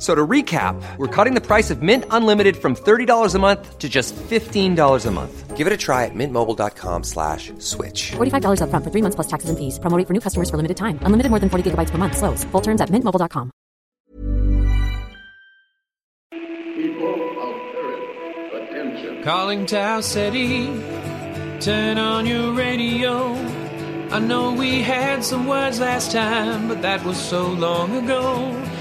So to recap, we're cutting the price of Mint Unlimited from $30 a month to just $15 a month. Give it a try at mintmobile.com slash switch. $45 upfront for three months plus taxes and fees. Promoting for new customers for limited time. Unlimited more than 40 gigabytes per month. Slows. Full terms at mintmobile.com. People of Earth, attention. Calling Tau City, turn on your radio. I know we had some words last time, but that was so long ago.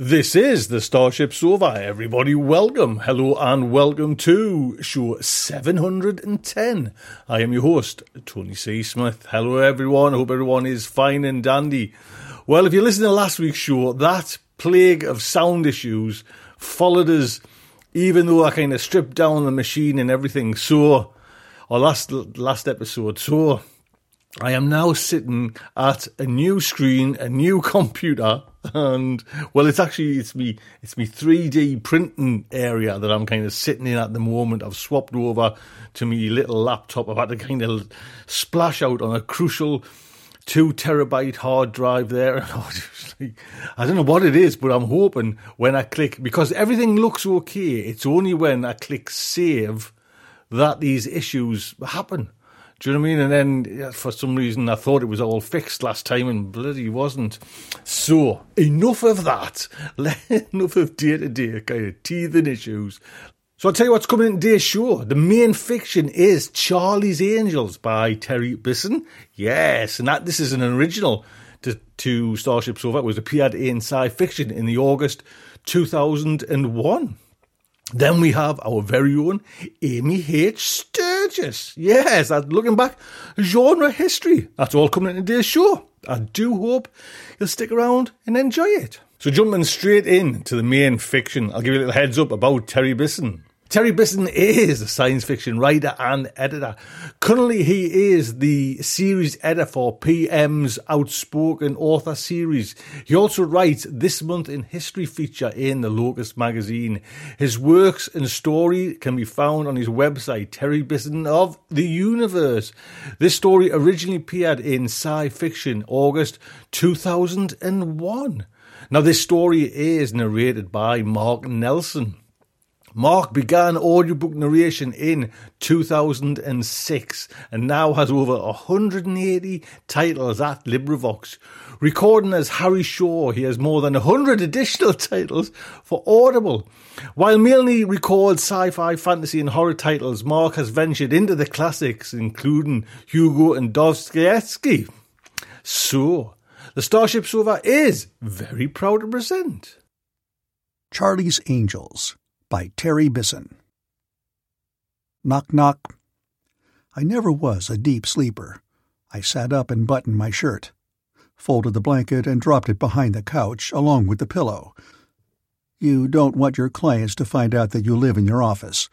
This is the Starship Sofa. Everybody, welcome, hello, and welcome to show 710. I am your host, Tony C. Smith. Hello, everyone. Hope everyone is fine and dandy. Well, if you listened to last week's show, that plague of sound issues followed us, even though I kind of stripped down the machine and everything. So, or last last episode. So, I am now sitting at a new screen, a new computer, and well, it's actually it's me it's me three D printing area that I'm kind of sitting in at the moment. I've swapped over to me little laptop. I've had to kind of splash out on a crucial two terabyte hard drive there. And I don't know what it is, but I'm hoping when I click because everything looks okay. It's only when I click save that these issues happen. Do you know what I mean? And then yeah, for some reason I thought it was all fixed last time and bloody wasn't. So enough of that. enough of day to day kind of teething issues. So I'll tell you what's coming in today's show. The main fiction is Charlie's Angels by Terry Bisson. Yes, and that this is an original to, to Starship Sofa. It was appeared in SciFiction in the August 2001. Then we have our very own Amy H. Sturgis. Yes, that's looking back, genre history. That's all coming in today's show. I do hope you'll stick around and enjoy it. So jumping straight in to the main fiction, I'll give you a little heads up about Terry Bisson. Terry Bisson is a science fiction writer and editor. Currently, he is the series editor for PM's Outspoken Author series. He also writes This Month in History feature in the Locus magazine. His works and story can be found on his website, Terry Bisson of the Universe. This story originally appeared in SciFiction August 2001. Now, this story is narrated by Mark Nelson. Mark began audiobook narration in 2006 and now has over 180 titles at LibriVox. Recording as Harry Shaw, he has more than 100 additional titles for Audible. While mainly records sci-fi, fantasy and horror titles, Mark has ventured into the classics, including Hugo and Dostoevsky. So, the Starship Sofa is very proud to present Charlie's Angels by Terry Bisson. Knock, knock. I never was a deep sleeper. I sat up and buttoned my shirt, folded the blanket, and dropped it behind the couch along with the pillow. You don't want your clients to find out that you live in your office.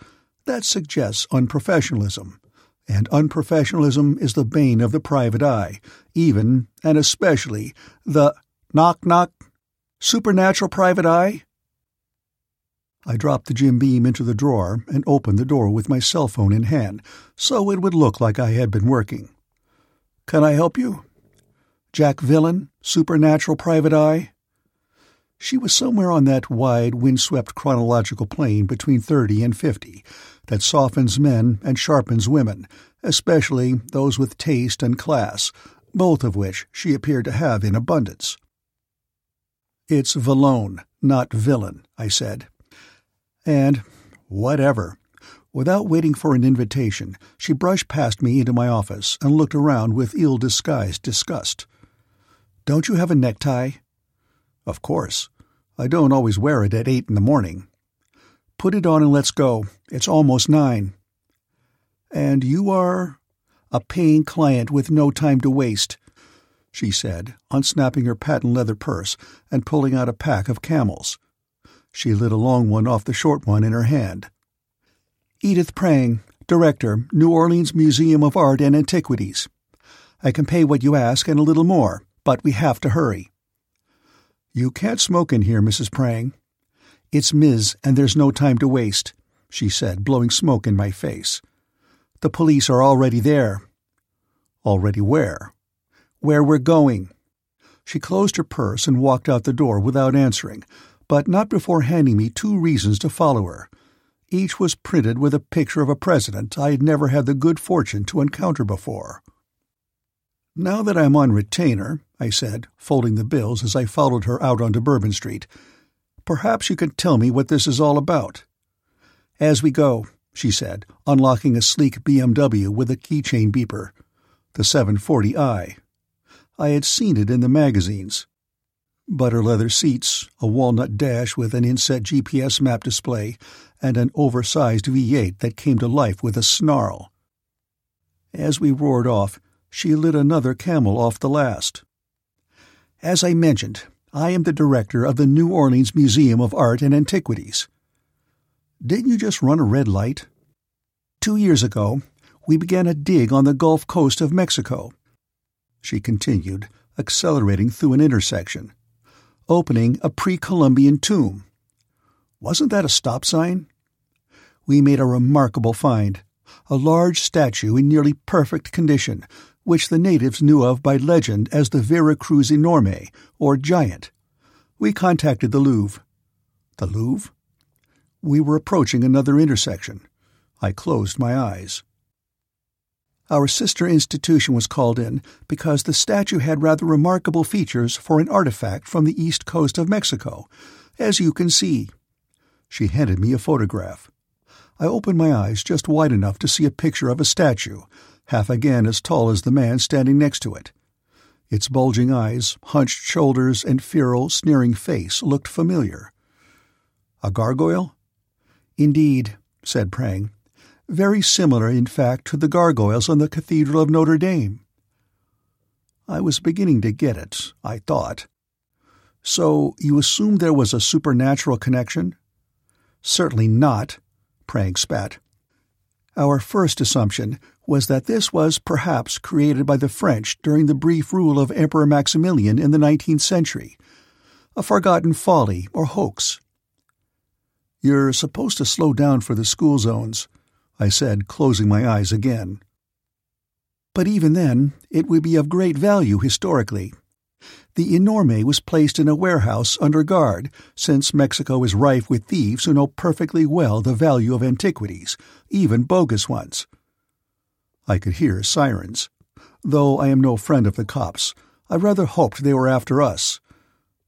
That suggests unprofessionalism, and unprofessionalism is the bane of the private eye, even and especially the knock knock Supernatural Private Eye? I dropped the Jim Beam into the drawer and opened the door with my cell phone in hand, so it would look like I had been working. Can I help you? Jack Villain, Supernatural Private Eye? She was somewhere on that wide, windswept chronological plane between thirty and fifty that softens men and sharpens women, especially those with taste and class, both of which she appeared to have in abundance. It's Vallone, not villain, I said. And whatever. Without waiting for an invitation, she brushed past me into my office and looked around with ill disguised disgust. Don't you have a necktie? Of course. I don't always wear it at eight in the morning. Put it on and let's go. It's almost nine. And you are? A paying client with no time to waste, she said, unsnapping her patent leather purse and pulling out a pack of camels. She lit a long one off the short one in her hand. Edith Prang, Director, New Orleans Museum of Art and Antiquities. I can pay what you ask and a little more, but we have to hurry. You can't smoke in here, Mrs. Prang. It's Ms., and there's no time to waste, she said, blowing smoke in my face. The police are already there. Already where? Where we're going. She closed her purse and walked out the door without answering, but not before handing me two reasons to follow her. Each was printed with a picture of a president I had never had the good fortune to encounter before. Now that I'm on retainer, I said, folding the bills as I followed her out onto Bourbon Street, perhaps you can tell me what this is all about. As we go, she said, unlocking a sleek BMW with a keychain beeper. The 740i. I had seen it in the magazines. Butter leather seats, a walnut dash with an inset GPS map display, and an oversized V8 that came to life with a snarl. As we roared off, she lit another camel off the last. As I mentioned, I am the director of the New Orleans Museum of Art and Antiquities. Didn't you just run a red light? Two years ago, we began a dig on the Gulf Coast of Mexico. She continued, accelerating through an intersection, opening a pre Columbian tomb. Wasn't that a stop sign? We made a remarkable find a large statue in nearly perfect condition, which the natives knew of by legend as the Vera Cruz Enorme, or Giant. We contacted the Louvre. The Louvre? We were approaching another intersection. I closed my eyes. Our sister institution was called in because the statue had rather remarkable features for an artifact from the east coast of Mexico, as you can see. She handed me a photograph. I opened my eyes just wide enough to see a picture of a statue, half again as tall as the man standing next to it. Its bulging eyes, hunched shoulders, and feral, sneering face looked familiar. A gargoyle? Indeed, said Prang. Very similar, in fact, to the gargoyles on the Cathedral of Notre Dame. I was beginning to get it, I thought. So you assumed there was a supernatural connection? Certainly not, Prang spat. Our first assumption was that this was perhaps created by the French during the brief rule of Emperor Maximilian in the nineteenth century, a forgotten folly or hoax. You're supposed to slow down for the school zones, I said, closing my eyes again. But even then, it would be of great value historically. The enorme was placed in a warehouse under guard, since Mexico is rife with thieves who know perfectly well the value of antiquities, even bogus ones. I could hear sirens. Though I am no friend of the cops, I rather hoped they were after us,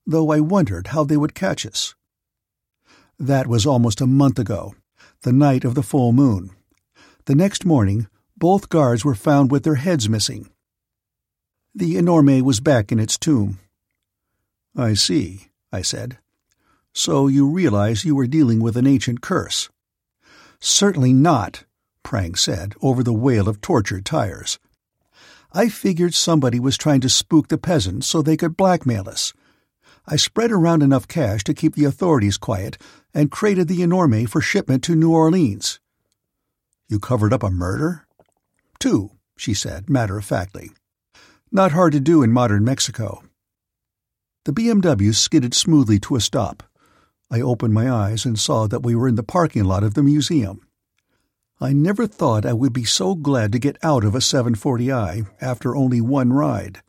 though I wondered how they would catch us. That was almost a month ago, the night of the full moon. The next morning, both guards were found with their heads missing. The enorme was back in its tomb. I see, I said. So you realize you were dealing with an ancient curse? Certainly not, Prang said over the wail of tortured tires. I figured somebody was trying to spook the peasants so they could blackmail us. I spread around enough cash to keep the authorities quiet and crated the enorme for shipment to New Orleans. You covered up a murder? Two, she said, matter of factly. Not hard to do in modern Mexico. The BMW skidded smoothly to a stop. I opened my eyes and saw that we were in the parking lot of the museum. I never thought I would be so glad to get out of a 740i after only one ride.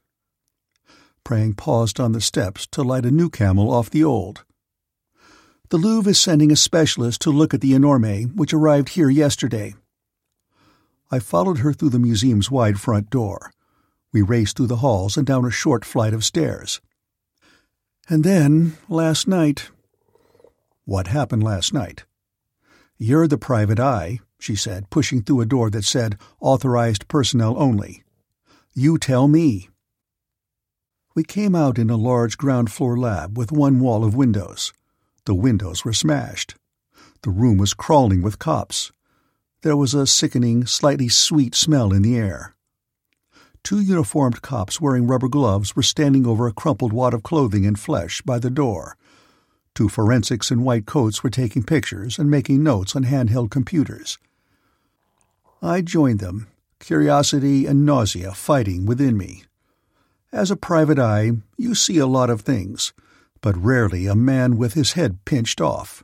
Prang paused on the steps to light a new camel off the old. The Louvre is sending a specialist to look at the enorme, which arrived here yesterday. I followed her through the museum's wide front door. We raced through the halls and down a short flight of stairs. And then, last night. What happened last night? You're the private eye, she said, pushing through a door that said Authorized Personnel Only. You tell me. We came out in a large ground floor lab with one wall of windows. The windows were smashed. The room was crawling with cops. There was a sickening, slightly sweet smell in the air. Two uniformed cops wearing rubber gloves were standing over a crumpled wad of clothing and flesh by the door Two forensics in white coats were taking pictures and making notes on handheld computers. I joined them, curiosity and nausea fighting within me. As a private eye, you see a lot of things, but rarely a man with his head pinched off.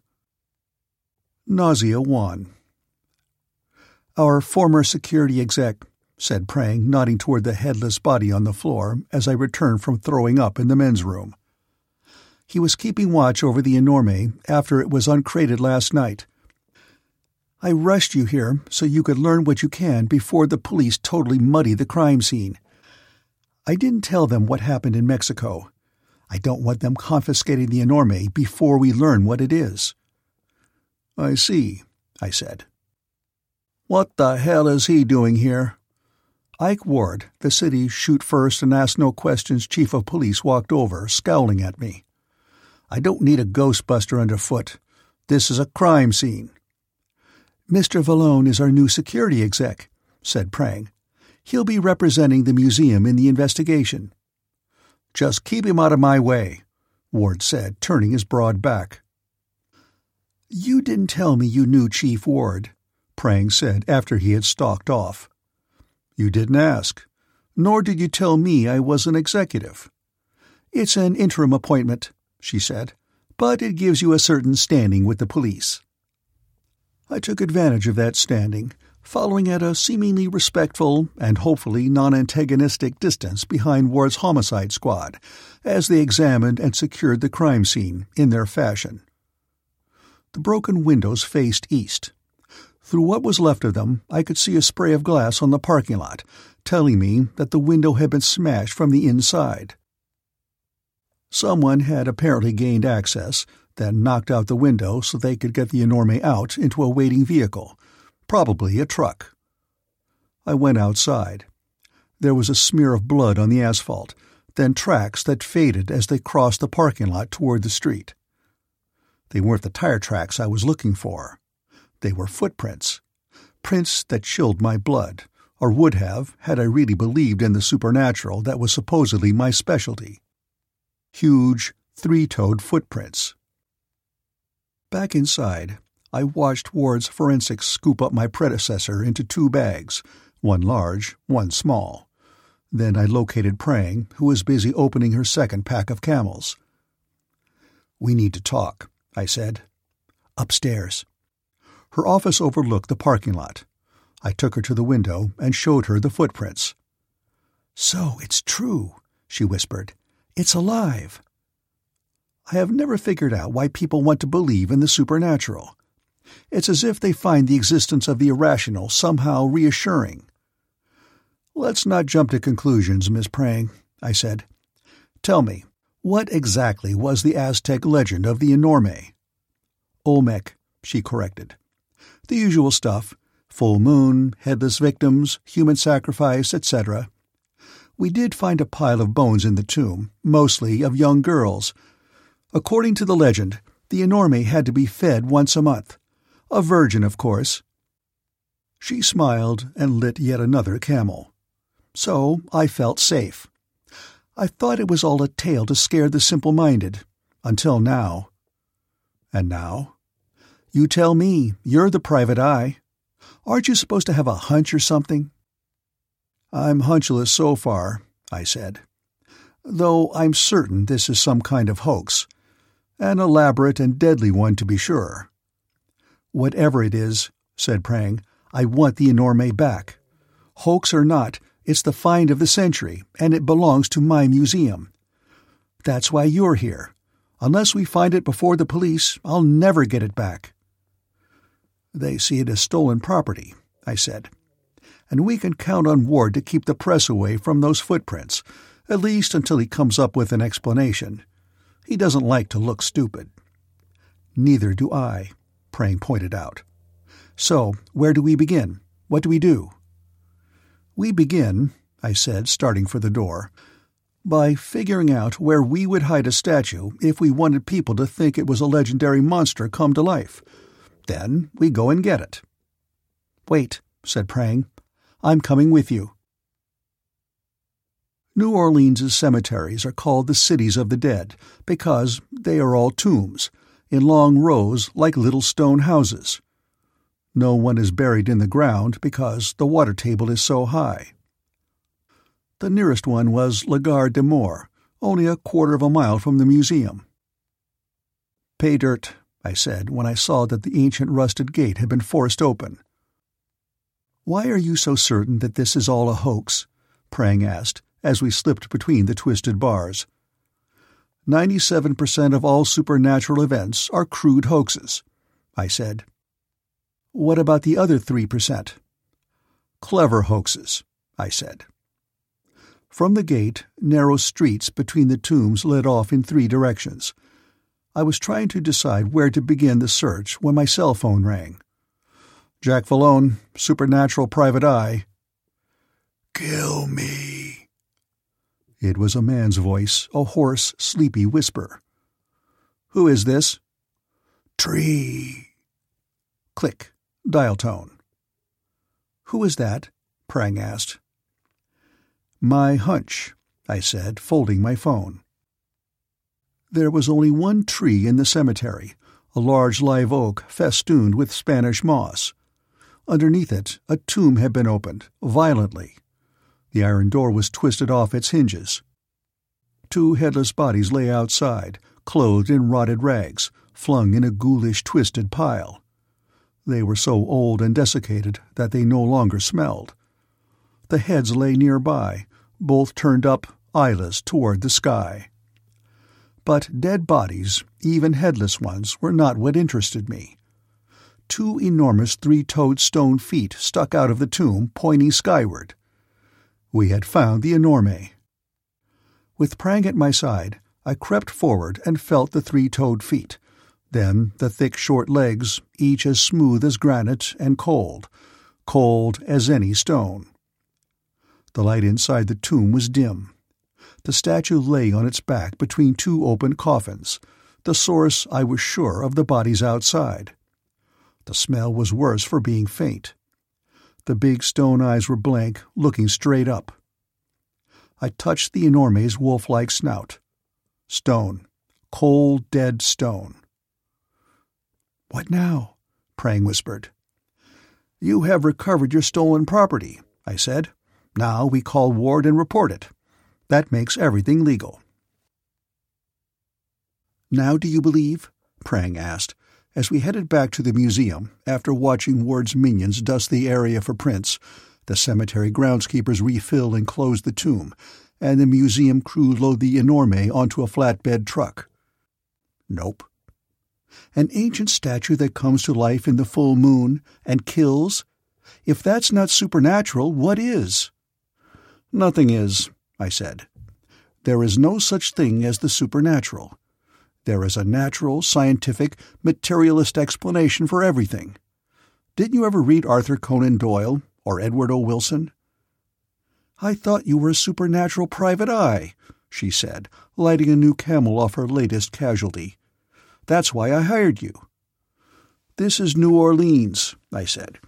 Nausea won. Our former security exec, said Prang, nodding toward the headless body on the floor as I returned from throwing up in the men's room. He was keeping watch over the enorme after it was uncrated last night. I rushed you here so you could learn what you can before the police totally muddy the crime scene. I didn't tell them what happened in Mexico. I don't want them confiscating the enorme before we learn what it is. I see, I said. What the hell is he doing here? Ike Ward, the city's shoot first and ask no questions chief of police, walked over, scowling at me. I don't need a ghostbuster underfoot. This is a crime scene. Mr. Vallone is our new security exec, said Prang. He'll be representing the museum in the investigation. Just keep him out of my way, Ward said, turning his broad back. You didn't tell me you knew Chief Ward, Prang said after he had stalked off. You didn't ask, nor did you tell me I was an executive. It's an interim appointment, she said, but it gives you a certain standing with the police. I took advantage of that standing, following at a seemingly respectful and hopefully non antagonistic distance behind Ward's homicide squad as they examined and secured the crime scene in their fashion. The broken windows faced east. Through what was left of them, I could see a spray of glass on the parking lot, telling me that the window had been smashed from the inside. Someone had apparently gained access, then knocked out the window so they could get the enorme out into a waiting vehicle, probably a truck. I went outside. There was a smear of blood on the asphalt, then tracks that faded as they crossed the parking lot toward the street. They weren't the tire tracks I was looking for. They were footprints. Prints that chilled my blood, or would have had I really believed in the supernatural that was supposedly my specialty huge, three toed footprints. Back inside, I watched Ward's forensics scoop up my predecessor into two bags, one large, one small. Then I located Prang, who was busy opening her second pack of camels. We need to talk, I said. Upstairs. Her office overlooked the parking lot. I took her to the window and showed her the footprints. So it's true, she whispered. It's alive. I have never figured out why people want to believe in the supernatural. It's as if they find the existence of the irrational somehow reassuring. Let's not jump to conclusions, Miss Prang, I said. Tell me, what exactly was the Aztec legend of the enorme? Olmec, she corrected. The usual stuff full moon, headless victims, human sacrifice, etc we did find a pile of bones in the tomb, mostly of young girls. According to the legend, the enorme had to be fed once a month. A virgin, of course. She smiled and lit yet another camel. So I felt safe. I thought it was all a tale to scare the simple minded, until now. And now? You tell me, you're the private eye. Aren't you supposed to have a hunch or something? I'm hunchless so far, I said. Though I'm certain this is some kind of hoax. An elaborate and deadly one, to be sure. Whatever it is, said Prang, I want the Enorme back. Hoax or not, it's the find of the century, and it belongs to my museum. That's why you're here. Unless we find it before the police, I'll never get it back. They see it as stolen property, I said. And we can count on Ward to keep the press away from those footprints, at least until he comes up with an explanation. He doesn't like to look stupid. Neither do I, Prang pointed out. So, where do we begin? What do we do? We begin, I said, starting for the door, by figuring out where we would hide a statue if we wanted people to think it was a legendary monster come to life. Then we go and get it. Wait, said Prang. I'm coming with you. New Orleans's cemeteries are called the cities of the dead because they are all tombs, in long rows like little stone houses. No one is buried in the ground because the water table is so high. The nearest one was La Gare de Mort, only a quarter of a mile from the museum. Pay dirt, I said when I saw that the ancient rusted gate had been forced open. Why are you so certain that this is all a hoax? Prang asked, as we slipped between the twisted bars. Ninety-seven percent of all supernatural events are crude hoaxes, I said. What about the other three percent? Clever hoaxes, I said. From the gate, narrow streets between the tombs led off in three directions. I was trying to decide where to begin the search when my cell phone rang. Jack Vallone, Supernatural Private Eye. Kill me. It was a man's voice, a hoarse, sleepy whisper. Who is this? Tree. Click. Dial tone. Who is that? Prang asked. My hunch, I said, folding my phone. There was only one tree in the cemetery, a large live oak festooned with Spanish moss. Underneath it, a tomb had been opened, violently. The iron door was twisted off its hinges. Two headless bodies lay outside, clothed in rotted rags, flung in a ghoulish twisted pile. They were so old and desiccated that they no longer smelled. The heads lay nearby, both turned up, eyeless, toward the sky. But dead bodies, even headless ones, were not what interested me. Two enormous three-toed stone feet stuck out of the tomb, pointing skyward. We had found the enorme. With Prang at my side, I crept forward and felt the three-toed feet, then the thick short legs, each as smooth as granite and cold, cold as any stone. The light inside the tomb was dim. The statue lay on its back between two open coffins, the source, I was sure, of the bodies outside. The smell was worse for being faint. The big stone eyes were blank, looking straight up. I touched the enorme's wolf-like snout. Stone. Cold, dead stone. What now? Prang whispered. You have recovered your stolen property, I said. Now we call Ward and report it. That makes everything legal. Now do you believe? Prang asked, as we headed back to the museum after watching Ward's minions dust the area for prints, the cemetery groundskeepers refill and close the tomb, and the museum crew load the enorme onto a flatbed truck. Nope an ancient statue that comes to life in the full moon and kills? If that's not supernatural, what is? Nothing is, I said. There is no such thing as the supernatural. There is a natural, scientific, materialist explanation for everything. Didn't you ever read Arthur Conan Doyle or Edward O. Wilson? I thought you were a supernatural private eye, she said, lighting a new camel off her latest casualty. That's why I hired you. This is New Orleans, I said.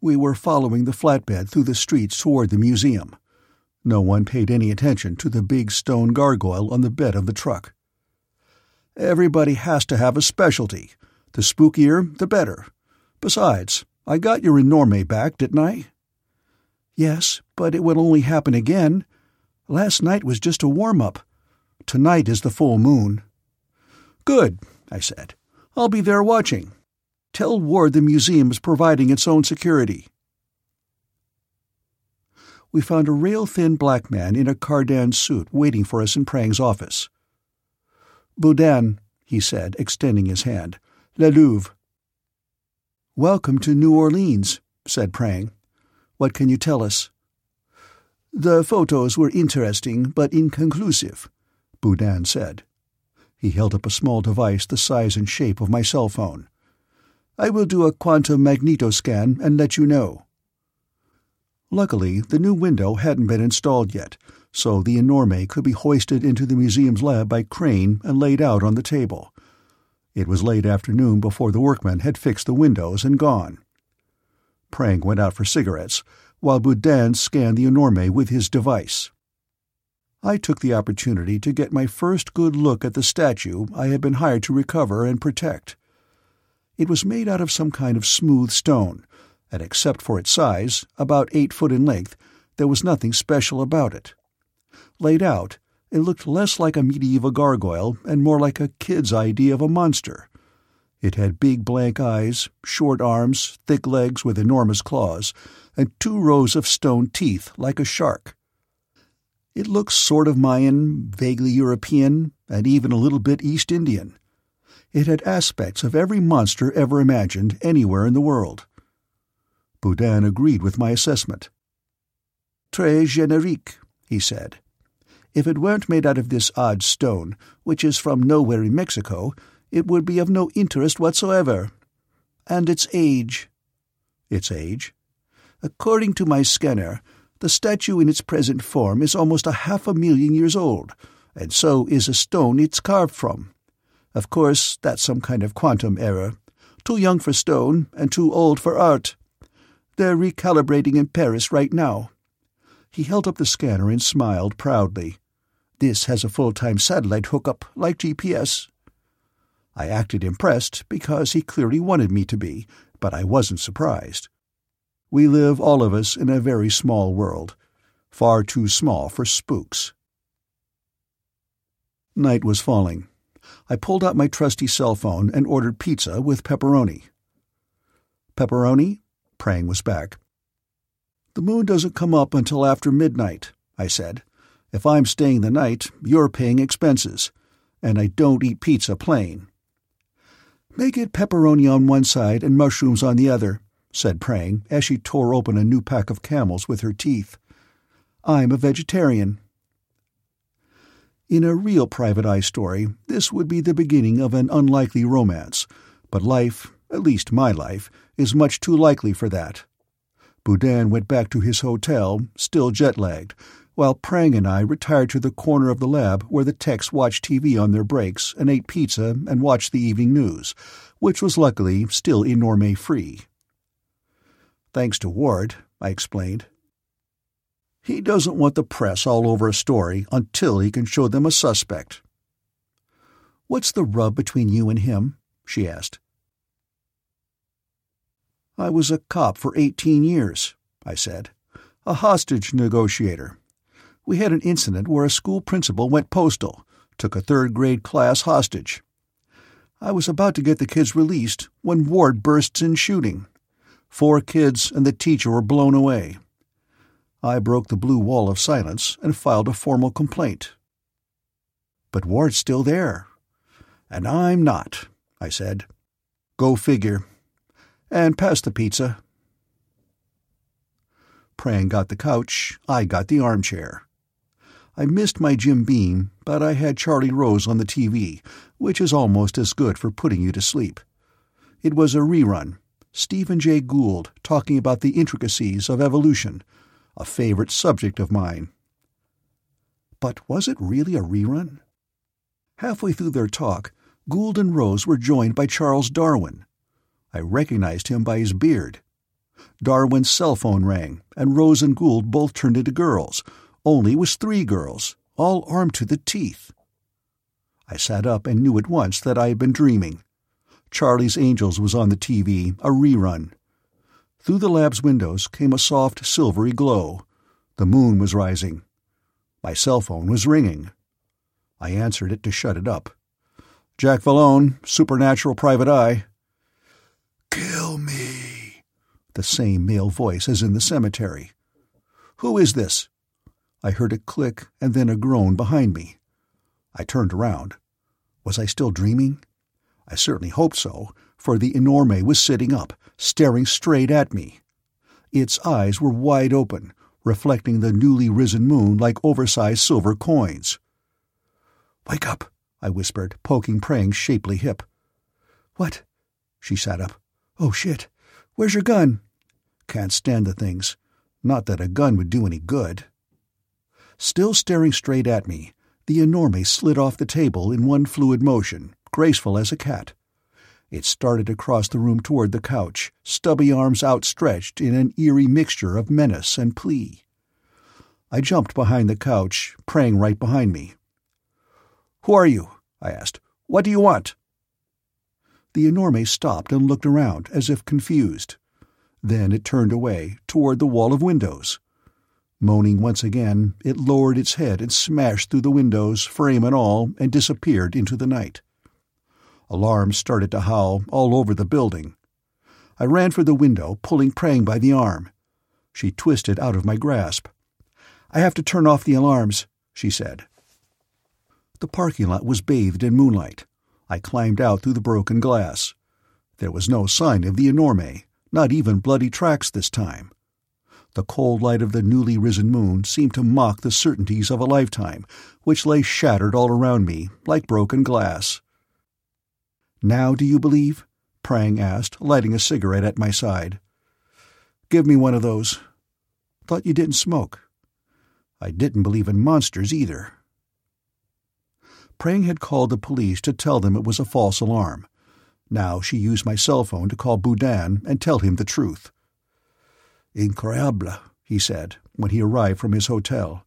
We were following the flatbed through the streets toward the museum. No one paid any attention to the big stone gargoyle on the bed of the truck. Everybody has to have a specialty. The spookier, the better. Besides, I got your enorme back, didn't I? Yes, but it will only happen again. Last night was just a warm up. Tonight is the full moon. Good, I said. I'll be there watching. Tell Ward the museum is providing its own security. We found a rail thin black man in a Cardin suit waiting for us in Prang's office. Boudin, he said, extending his hand. Le Louvre. Welcome to New Orleans, said Prang. What can you tell us? The photos were interesting but inconclusive, Boudin said. He held up a small device the size and shape of my cell phone. I will do a quantum magneto scan and let you know. Luckily, the new window hadn't been installed yet, so the enorme could be hoisted into the museum's lab by crane and laid out on the table. It was late afternoon before the workmen had fixed the windows and gone. Prang went out for cigarettes, while Boudin scanned the enorme with his device. I took the opportunity to get my first good look at the statue I had been hired to recover and protect. It was made out of some kind of smooth stone, and except for its size, about eight foot in length, there was nothing special about it. Laid out, it looked less like a medieval gargoyle and more like a kid's idea of a monster. It had big blank eyes, short arms, thick legs with enormous claws, and two rows of stone teeth like a shark. It looked sort of Mayan, vaguely European, and even a little bit East Indian. It had aspects of every monster ever imagined anywhere in the world. Boudin agreed with my assessment. Très générique, he said. If it weren't made out of this odd stone, which is from nowhere in Mexico, it would be of no interest whatsoever. And its age. Its age? According to my scanner, the statue in its present form is almost a half a million years old, and so is a stone it's carved from. Of course, that's some kind of quantum error. Too young for stone and too old for art. They're recalibrating in Paris right now. He held up the scanner and smiled proudly. This has a full-time satellite hookup, like GPS. I acted impressed because he clearly wanted me to be, but I wasn't surprised. We live, all of us, in a very small world. Far too small for spooks. Night was falling. I pulled out my trusty cell phone and ordered pizza with pepperoni. Pepperoni? Prang was back. The moon doesn't come up until after midnight, I said. If I'm staying the night, you're paying expenses. And I don't eat pizza plain. Make it pepperoni on one side and mushrooms on the other, said Prang as she tore open a new pack of camels with her teeth. I'm a vegetarian. In a real private eye story, this would be the beginning of an unlikely romance, but life, at least my life, is much too likely for that. Boudin went back to his hotel, still jet lagged, while Prang and I retired to the corner of the lab where the techs watched TV on their breaks and ate pizza and watched the evening news, which was luckily still enorme free. Thanks to Ward, I explained. He doesn't want the press all over a story until he can show them a suspect. What's the rub between you and him? she asked. I was a cop for eighteen years, I said. A hostage negotiator. We had an incident where a school principal went postal, took a third grade class hostage. I was about to get the kids released when Ward bursts in shooting. Four kids and the teacher were blown away. I broke the blue wall of silence and filed a formal complaint. But Ward's still there. And I'm not, I said. Go figure and pass the pizza. Prang got the couch, I got the armchair. I missed my Jim Beam, but I had Charlie Rose on the TV, which is almost as good for putting you to sleep. It was a rerun. Stephen Jay Gould talking about the intricacies of evolution, a favorite subject of mine. But was it really a rerun? Halfway through their talk, Gould and Rose were joined by Charles Darwin, I recognized him by his beard. Darwin's cell phone rang, and Rose and Gould both turned into girls, only was three girls, all armed to the teeth. I sat up and knew at once that I had been dreaming. Charlie's Angels was on the TV, a rerun. Through the lab's windows came a soft silvery glow. The moon was rising. My cell phone was ringing. I answered it to shut it up. Jack Vallone, Supernatural Private Eye. Kill me. The same male voice as in the cemetery. Who is this? I heard a click and then a groan behind me. I turned around. Was I still dreaming? I certainly hoped so, for the enorme was sitting up, staring straight at me. Its eyes were wide open, reflecting the newly risen moon like oversized silver coins. Wake up, I whispered, poking Prang's shapely hip. What? She sat up. Oh, shit. Where's your gun? Can't stand the things. Not that a gun would do any good. Still staring straight at me, the enorme slid off the table in one fluid motion, graceful as a cat. It started across the room toward the couch, stubby arms outstretched in an eerie mixture of menace and plea. I jumped behind the couch, Prang right behind me. Who are you? I asked. What do you want? The enorme stopped and looked around, as if confused. Then it turned away, toward the wall of windows. Moaning once again, it lowered its head and smashed through the windows, frame and all, and disappeared into the night. Alarms started to howl all over the building. I ran for the window, pulling Prang by the arm. She twisted out of my grasp. I have to turn off the alarms, she said. The parking lot was bathed in moonlight. I climbed out through the broken glass. There was no sign of the enorme, not even bloody tracks this time. The cold light of the newly risen moon seemed to mock the certainties of a lifetime, which lay shattered all around me, like broken glass. Now do you believe? Prang asked, lighting a cigarette at my side. Give me one of those. Thought you didn't smoke. I didn't believe in monsters either. Prang had called the police to tell them it was a false alarm. Now she used my cell phone to call Boudin and tell him the truth. Incroyable, he said, when he arrived from his hotel.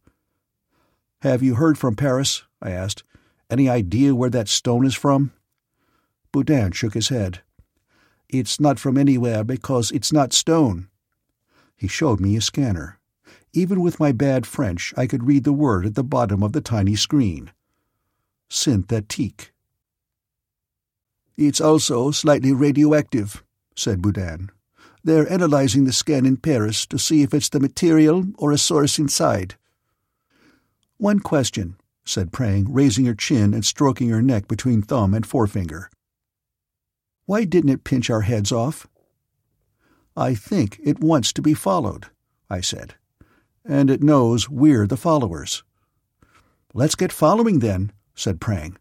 Have you heard from Paris? I asked. Any idea where that stone is from? Boudin shook his head. It's not from anywhere because it's not stone. He showed me a scanner. Even with my bad French, I could read the word at the bottom of the tiny screen synthetique. It's also slightly radioactive, said Boudin. They're analyzing the scan in Paris to see if it's the material or a source inside. One question, said Prang, raising her chin and stroking her neck between thumb and forefinger. Why didn't it pinch our heads off? I think it wants to be followed, I said. And it knows we're the followers. Let's get following then, said Prang.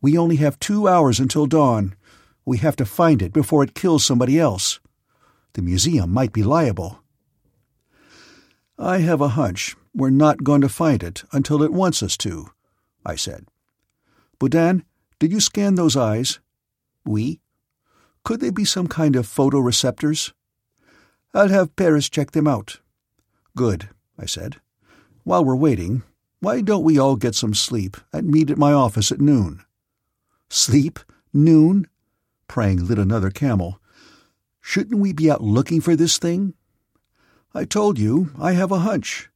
We only have two hours until dawn. We have to find it before it kills somebody else. The museum might be liable. I have a hunch we're not going to find it until it wants us to, I said. Boudin, did you scan those eyes? Oui. Could they be some kind of photoreceptors? I'll have Paris check them out. Good, I said. While we're waiting, why don't we all get some sleep and meet at my office at noon? Sleep? Noon? Prang lit another camel. Shouldn't we be out looking for this thing? I told you, I have a hunch.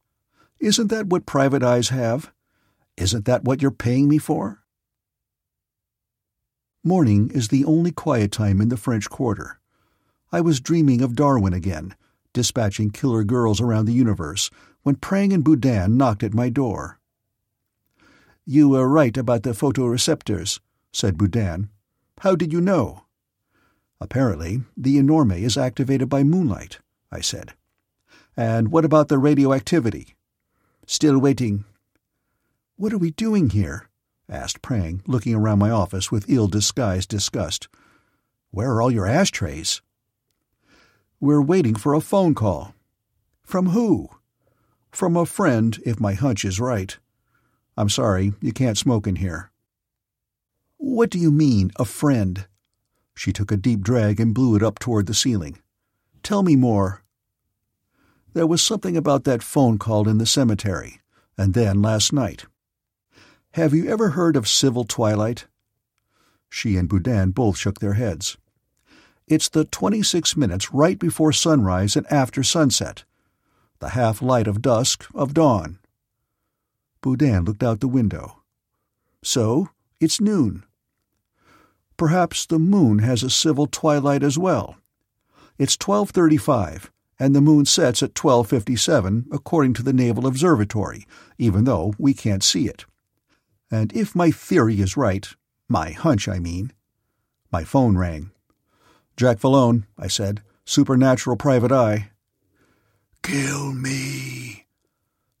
Isn't that what private eyes have? Isn't that what you're paying me for? Morning is the only quiet time in the French Quarter. I was dreaming of Darwin again, dispatching killer girls around the universe, when Prang and Boudin knocked at my door. You were right about the photoreceptors, said Boudin. How did you know? Apparently, the enorme is activated by moonlight, I said. And what about the radioactivity? Still waiting. What are we doing here? asked Prang, looking around my office with ill disguised disgust. Where are all your ashtrays? We're waiting for a phone call. From who? From a friend, if my hunch is right. I'm sorry, you can't smoke in here. What do you mean, a friend? She took a deep drag and blew it up toward the ceiling. Tell me more. There was something about that phone call in the cemetery, and then last night. Have you ever heard of civil twilight? She and Boudin both shook their heads. It's the 26 minutes right before sunrise and after sunset. The half light of dusk, of dawn. Boudin looked out the window. So, it's noon. Perhaps the moon has a civil twilight as well. It's 1235, and the moon sets at 1257 according to the Naval Observatory, even though we can't see it. And if my theory is right, my hunch, I mean. My phone rang. Jack Vallone, I said, supernatural private eye. Kill me.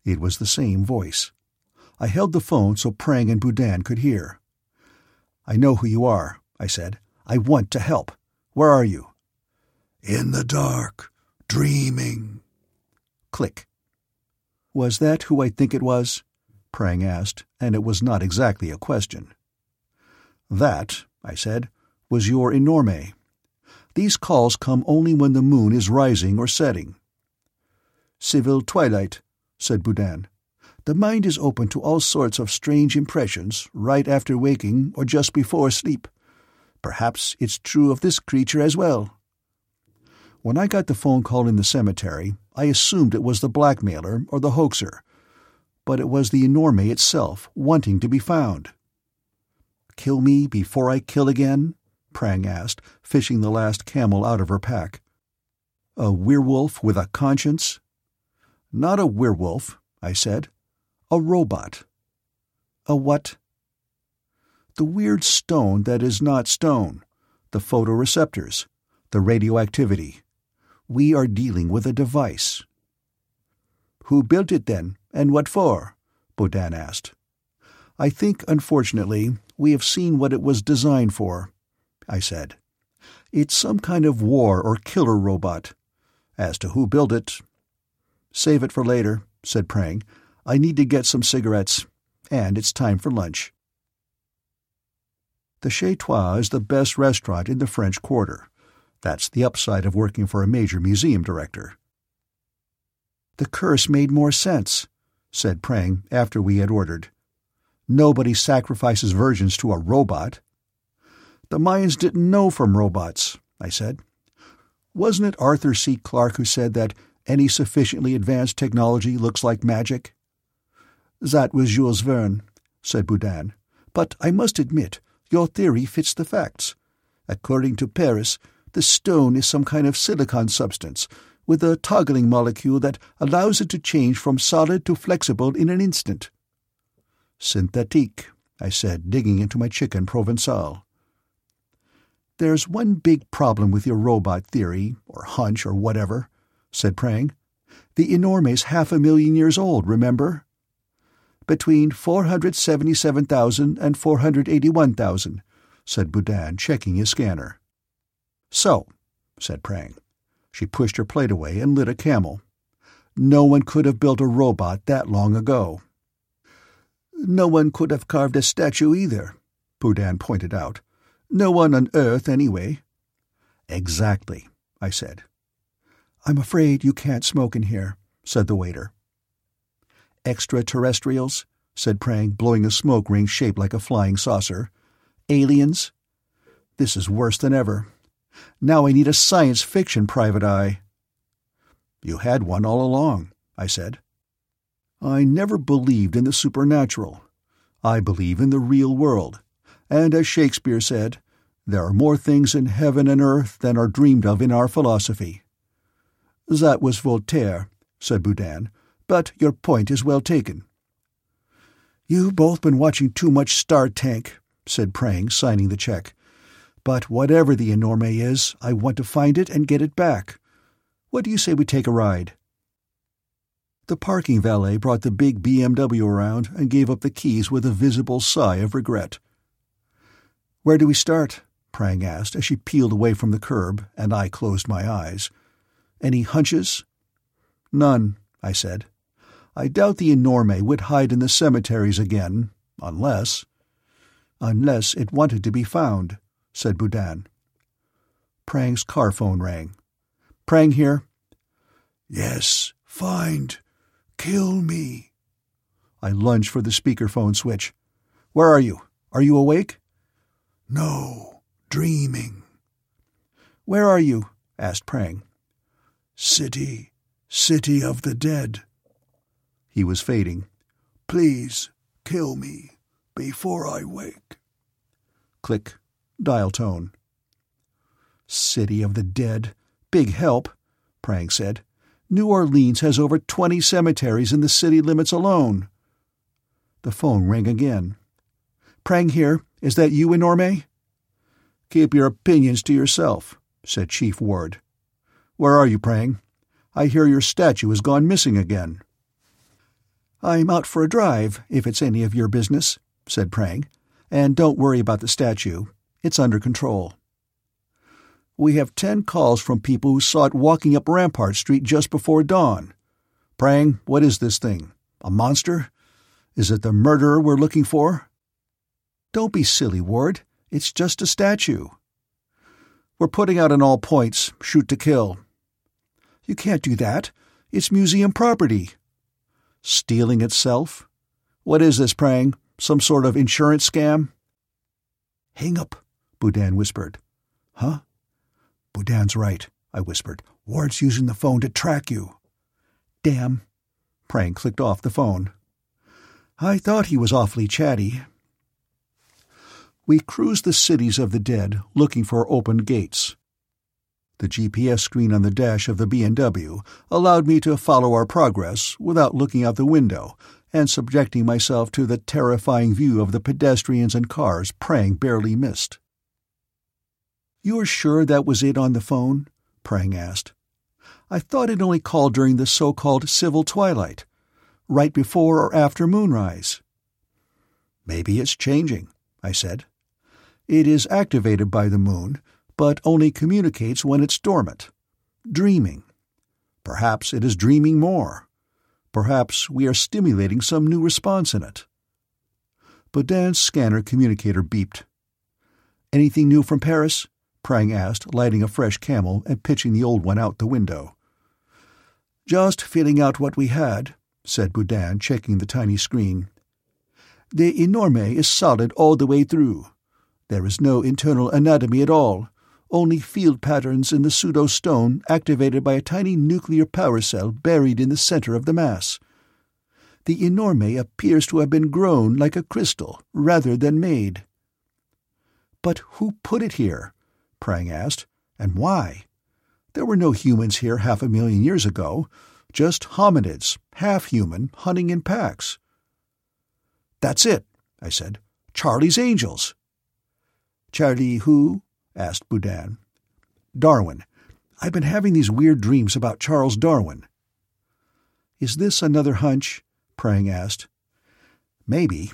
It was the same voice. I held the phone so Prang and Boudin could hear. I know who you are, I said. I want to help. Where are you? In the dark, dreaming. Click. Was that who I think it was? Prang asked, and it was not exactly a question. That, I said, was your enorme. These calls come only when the moon is rising or setting. Civil twilight, said Boudin. The mind is open to all sorts of strange impressions right after waking or just before sleep. Perhaps it's true of this creature as well. When I got the phone call in the cemetery, I assumed it was the blackmailer or the hoaxer, but it was the enorme itself wanting to be found. Kill me before I kill again? Prang asked, fishing the last camel out of her pack. A werewolf with a conscience? Not a werewolf, I said. A robot. A what? The weird stone that is not stone. The photoreceptors. The radioactivity. We are dealing with a device. Who built it then, and what for? Boudin asked. I think, unfortunately, we have seen what it was designed for, I said. It's some kind of war or killer robot. As to who built it, save it for later, said Prang. I need to get some cigarettes, and it's time for lunch. The Chez Toi is the best restaurant in the French Quarter. That's the upside of working for a major museum director. The curse made more sense, said Prang after we had ordered. Nobody sacrifices virgins to a robot. The Mayans didn't know from robots, I said. Wasn't it Arthur C. Clarke who said that any sufficiently advanced technology looks like magic? That was Jules Verne, said Boudin. But I must admit, your theory fits the facts. According to Paris, the stone is some kind of silicon substance with a toggling molecule that allows it to change from solid to flexible in an instant. Synthetique, I said, digging into my chicken provençal. There's one big problem with your robot theory, or hunch, or whatever, said Prang. The enorme's half a million years old, remember? Between 477,000 and 481,000, said Boudin, checking his scanner. So, said Prang. She pushed her plate away and lit a camel. No one could have built a robot that long ago. No one could have carved a statue either, Boudin pointed out. No one on Earth, anyway. Exactly, I said. I'm afraid you can't smoke in here, said the waiter. Extraterrestrials, said Prang, blowing a smoke ring shaped like a flying saucer. Aliens? This is worse than ever. Now I need a science fiction private eye. You had one all along, I said. I never believed in the supernatural. I believe in the real world. And as Shakespeare said, there are more things in heaven and earth than are dreamed of in our philosophy. That was Voltaire, said Boudin, but your point is well taken. You've both been watching too much Star Trek, said Prang, signing the check. But whatever the enorme is, I want to find it and get it back. What do you say we take a ride? The parking valet brought the big BMW around and gave up the keys with a visible sigh of regret. Where do we start? Prang asked as she peeled away from the curb, and I closed my eyes. Any hunches? None, I said. I doubt the enorme would hide in the cemeteries again, unless. Unless it wanted to be found said Boudin. Prang's car phone rang. Prang here? Yes, find. Kill me. I lunged for the speakerphone switch. Where are you? Are you awake? No, dreaming. Where are you? asked Prang. City, city of the dead. He was fading. Please kill me before I wake. Click. Dial tone. City of the Dead. Big help, Prang said. New Orleans has over 20 cemeteries in the city limits alone. The phone rang again. Prang here. Is that you, Enorme? Keep your opinions to yourself, said Chief Ward. Where are you, Prang? I hear your statue has gone missing again. I'm out for a drive, if it's any of your business, said Prang. And don't worry about the statue. It's under control. We have ten calls from people who saw it walking up Rampart Street just before dawn. Prang, what is this thing? A monster? Is it the murderer we're looking for? Don't be silly, Ward. It's just a statue. We're putting out an all points, shoot to kill. You can't do that. It's museum property. Stealing itself? What is this, Prang? Some sort of insurance scam? Hang up, Boudin whispered. Huh? Boudin's right, I whispered. Ward's using the phone to track you. Damn. Prang clicked off the phone. I thought he was awfully chatty. We cruised the cities of the dead, looking for open gates. The GPS screen on the dash of the BMW allowed me to follow our progress without looking out the window and subjecting myself to the terrifying view of the pedestrians and cars Prang barely missed. You're sure that was it on the phone? Prang asked. I thought it only called during the so-called civil twilight, right before or after moonrise. Maybe it's changing, I said. It is activated by the moon, but only communicates when it's dormant. Dreaming. Perhaps it is dreaming more. Perhaps we are stimulating some new response in it. Boudin's scanner communicator beeped. Anything new from Paris? Prang asked, lighting a fresh camel and pitching the old one out the window. Just filling out what we had, said Boudin, checking the tiny screen. The enorme is solid all the way through. There is no internal anatomy at all, only field patterns in the pseudo-stone activated by a tiny nuclear power cell buried in the center of the mass. The enorme appears to have been grown like a crystal rather than made. But who put it here? Prang asked. And why? There were no humans here half a million years ago, just hominids, half human, hunting in packs. That's it, I said. Charlie's Angels. Charlie who? Asked Boudin. Darwin. I've been having these weird dreams about Charles Darwin. Is this another hunch? Prang asked. Maybe.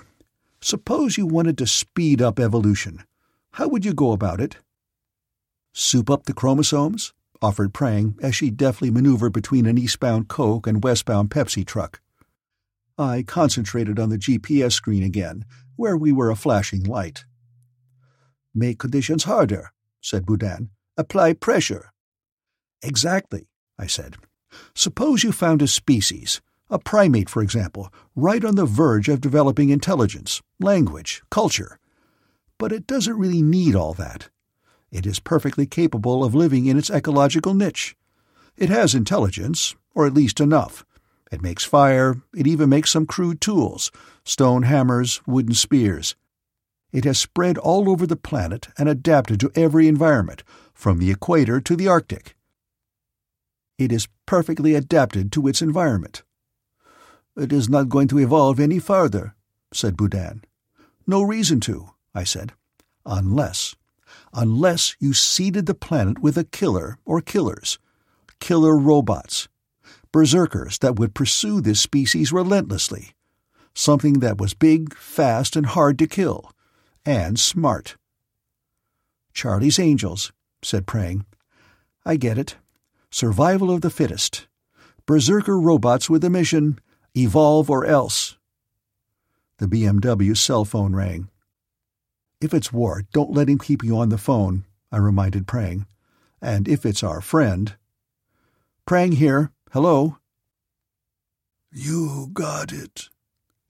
Suppose you wanted to speed up evolution. How would you go about it? Soup up the chromosomes? offered Prang as she deftly maneuvered between an eastbound Coke and westbound Pepsi truck. I concentrated on the GPS screen again, where we were a flashing light. Make conditions harder, said Boudin. Apply pressure. Exactly, I said. Suppose you found a species, a primate, for example, right on the verge of developing intelligence, language, culture. But it doesn't really need all that. It is perfectly capable of living in its ecological niche. It has intelligence, or at least enough. It makes fire, it even makes some crude tools stone hammers, wooden spears. It has spread all over the planet and adapted to every environment, from the equator to the Arctic. It is perfectly adapted to its environment. It is not going to evolve any farther, said Boudin. No reason to, I said. Unless. Unless you seeded the planet with a killer or killers. Killer robots. Berserkers that would pursue this species relentlessly. Something that was big, fast, and hard to kill and smart. Charlie's Angels, said Prang. I get it. Survival of the fittest. Berserker robots with a mission evolve or else. The BMW cell phone rang. If it's Ward, don't let him keep you on the phone, I reminded Prang. And if it's our friend. Prang here. Hello? You got it,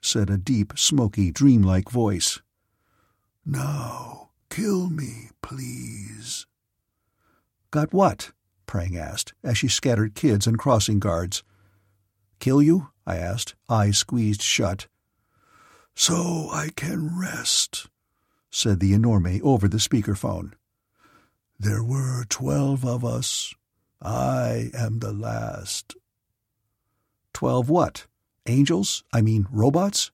said a deep, smoky, dreamlike voice. Now, kill me, please. Got what? Prang asked, as she scattered kids and crossing guards. Kill you? I asked, eyes squeezed shut. So I can rest, said the enorme over the speakerphone. There were twelve of us. I am the last. Twelve what? Angels? I mean robots?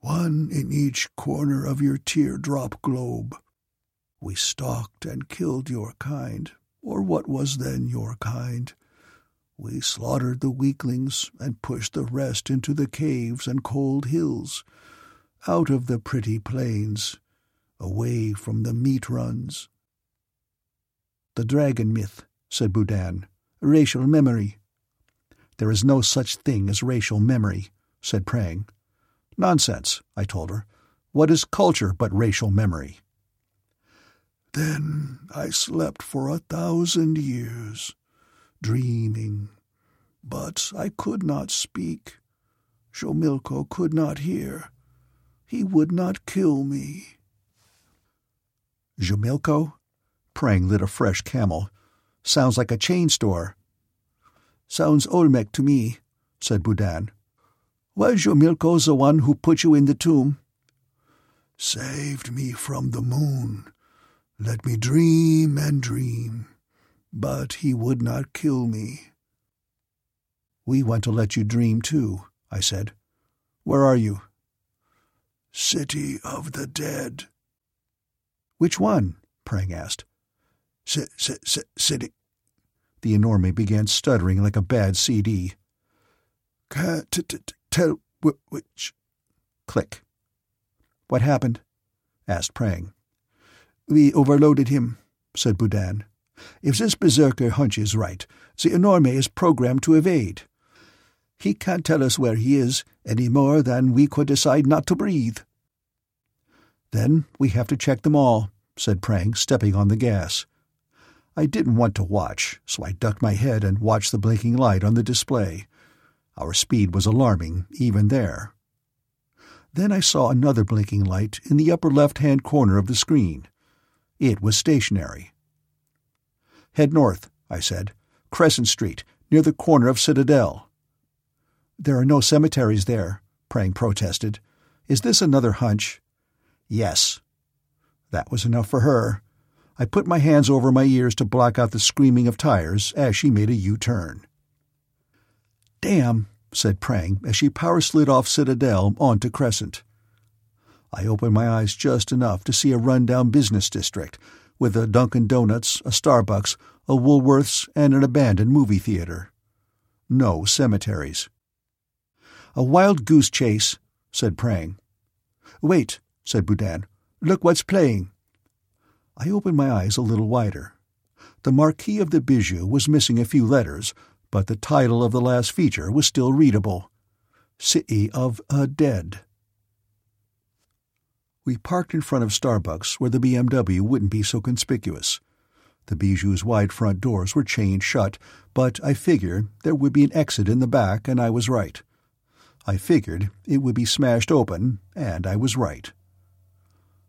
One in each corner of your teardrop globe. We stalked and killed your kind, or what was then your kind. We slaughtered the weaklings and pushed the rest into the caves and cold hills, out of the pretty plains, away from the meat runs. The dragon myth, said Boudin. Racial memory. There is no such thing as racial memory, said Prang. Nonsense, I told her. What is culture but racial memory? Then I slept for a thousand years, dreaming, but I could not speak. Shomilko could not hear. He would not kill me. Jumilko? Prang lit a fresh camel. Sounds like a chain store. Sounds Olmec to me, said Boudin. Was Jumilko the one who put you in the tomb? Saved me from the moon. Let me dream and dream. But he would not kill me. We want to let you dream too, I said. Where are you? City of the Dead. Which one? Prang asked. City. The enorme began stuttering like a bad CD. Tell which. Click. What happened? asked Prang. We overloaded him, said Boudin. If this berserker hunch is right, the enorme is programmed to evade. He can't tell us where he is any more than we could decide not to breathe. Then we have to check them all, said Prang, stepping on the gas. I didn't want to watch, so I ducked my head and watched the blinking light on the display. Our speed was alarming, even there. Then I saw another blinking light in the upper left-hand corner of the screen. It was stationary. Head north, I said. Crescent Street, near the corner of Citadel. There are no cemeteries there, Prang protested. Is this another hunch? Yes. That was enough for her. I put my hands over my ears to block out the screaming of tires as she made a U-turn. Damn, said Prang as she power slid off Citadel onto Crescent. I opened my eyes just enough to see a rundown business district with a Dunkin' Donuts, a Starbucks, a Woolworths, and an abandoned movie theater. No cemeteries. A wild goose chase, said Prang. Wait, said Boudin. Look what's playing. I opened my eyes a little wider. The Marquee of the Bijou was missing a few letters, but the title of the last feature was still readable. City of a Dead. We parked in front of Starbucks where the BMW wouldn't be so conspicuous. The Bijou's wide front doors were chained shut, but I figured there would be an exit in the back, and I was right. I figured it would be smashed open, and I was right.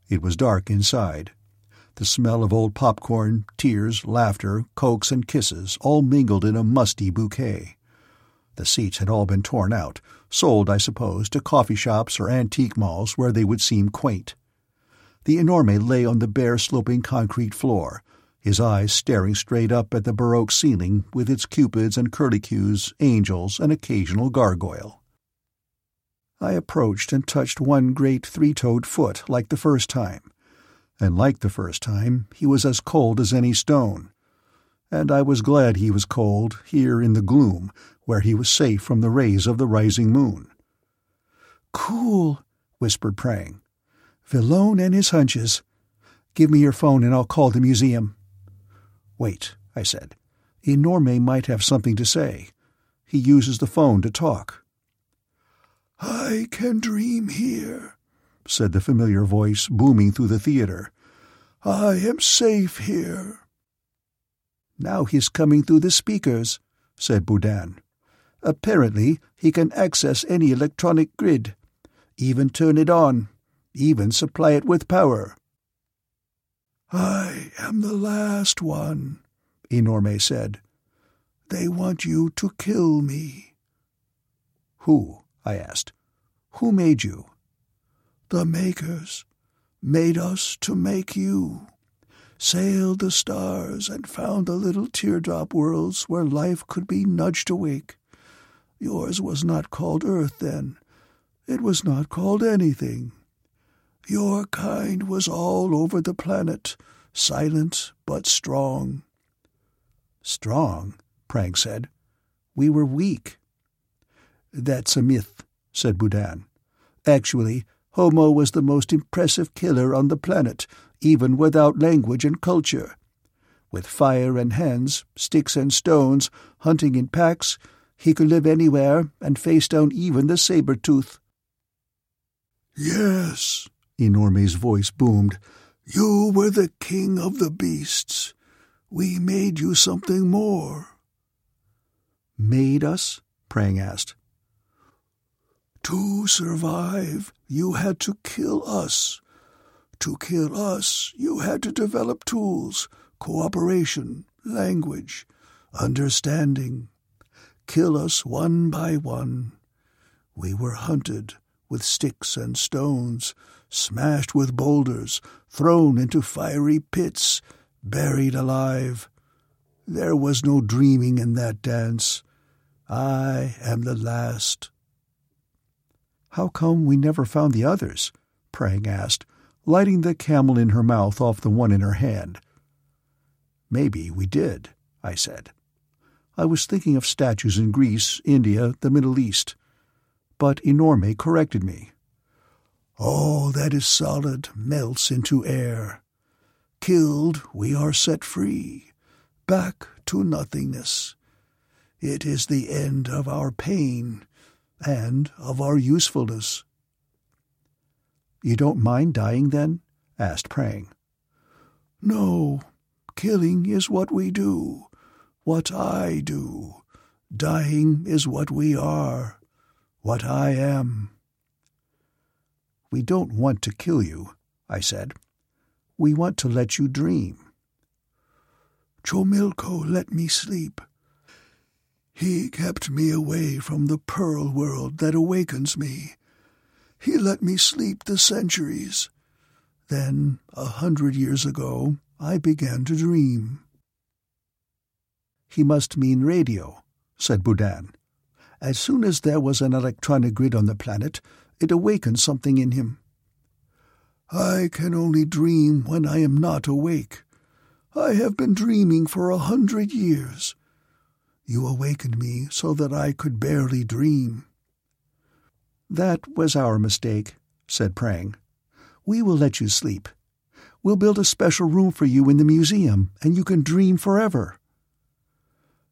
It was dark inside. The smell of old popcorn, tears, laughter, cokes, and kisses all mingled in a musty bouquet. The seats had all been torn out, sold, I suppose, to coffee shops or antique malls where they would seem quaint. The enorme lay on the bare sloping concrete floor, his eyes staring straight up at the Baroque ceiling with its cupids and curlicues, angels, and occasional gargoyle. I approached and touched one great three-toed foot like the first time, and like the first time he was as cold as any stone. And I was glad he was cold here in the gloom where he was safe from the rays of the rising moon. Cool, whispered Prang. Villone and his hunches. Give me your phone and I'll call the museum. Wait, I said. Enorme might have something to say. He uses the phone to talk. I can dream here, said the familiar voice booming through the theater. I am safe here. Now he's coming through the speakers, said Boudin. Apparently he can access any electronic grid, even turn it on, even supply it with power. I am the last one, Enorme said. They want you to kill me. Who? I asked. Who made you? The makers made us to make you. Sailed the stars and found the little teardrop worlds where life could be nudged awake. Yours was not called Earth then. It was not called anything. Your kind was all over the planet, silent but strong. Strong, Prang said. We were weak. That's a myth, said Boudin. Actually, Homo was the most impressive killer on the planet, even without language and culture. With fire and hands, sticks and stones, hunting in packs, he could live anywhere and face down even the saber tooth. Yes, Enorme's voice boomed. You were the king of the beasts. We made you something more. Made us? Prang asked. To survive, you had to kill us. To kill us, you had to develop tools, cooperation, language, understanding. Kill us one by one. We were hunted with sticks and stones, smashed with boulders, thrown into fiery pits, buried alive. There was no dreaming in that dance. I am the last. How come we never found the others? Prang asked, lighting the camel in her mouth off the one in her hand. Maybe we did, I said. I was thinking of statues in Greece, India, the Middle East. But Enorme corrected me. All that is solid melts into air. Killed, we are set free, back to nothingness. It is the end of our pain, and of our usefulness. You don't mind dying, then? asked Prang. No, killing is what we do, what I do. Dying is what we are, what I am. We don't want to kill you, I said. We want to let you dream. Chomilko let me sleep. He kept me away from the pearl world that awakens me. He let me sleep the centuries. Then, a hundred years ago, I began to dream. He must mean radio, said Boudin. As soon as there was an electronic grid on the planet, it awakened something in him. I can only dream when I am not awake. I have been dreaming for a hundred years. You awakened me so that I could barely dream. That was our mistake, said Prang. We will let you sleep. We'll build a special room for you in the museum, and you can dream forever.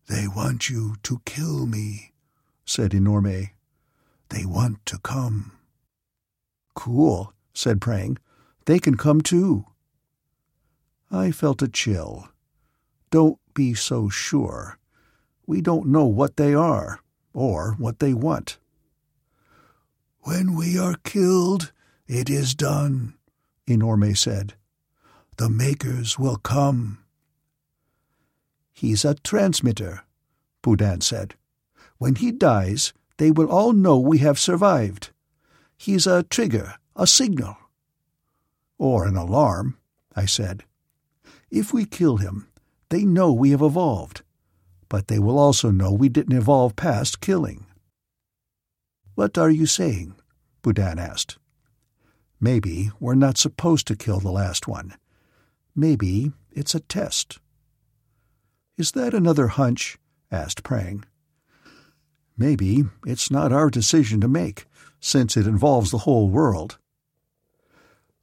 They want you to kill me, said Enorme. They want to come. Cool, said Prang. They can come too. I felt a chill. Don't be so sure. We don't know what they are, or what they want. When we are killed, it is done, Enorme said. The makers will come. He's a transmitter, Boudin said. When he dies, they will all know we have survived. He's a trigger, a signal. Or an alarm, I said. If we kill him, they know we have evolved but they will also know we didn't evolve past killing. What are you saying? Boudin asked. Maybe we're not supposed to kill the last one. Maybe it's a test. Is that another hunch? asked Prang. Maybe it's not our decision to make, since it involves the whole world.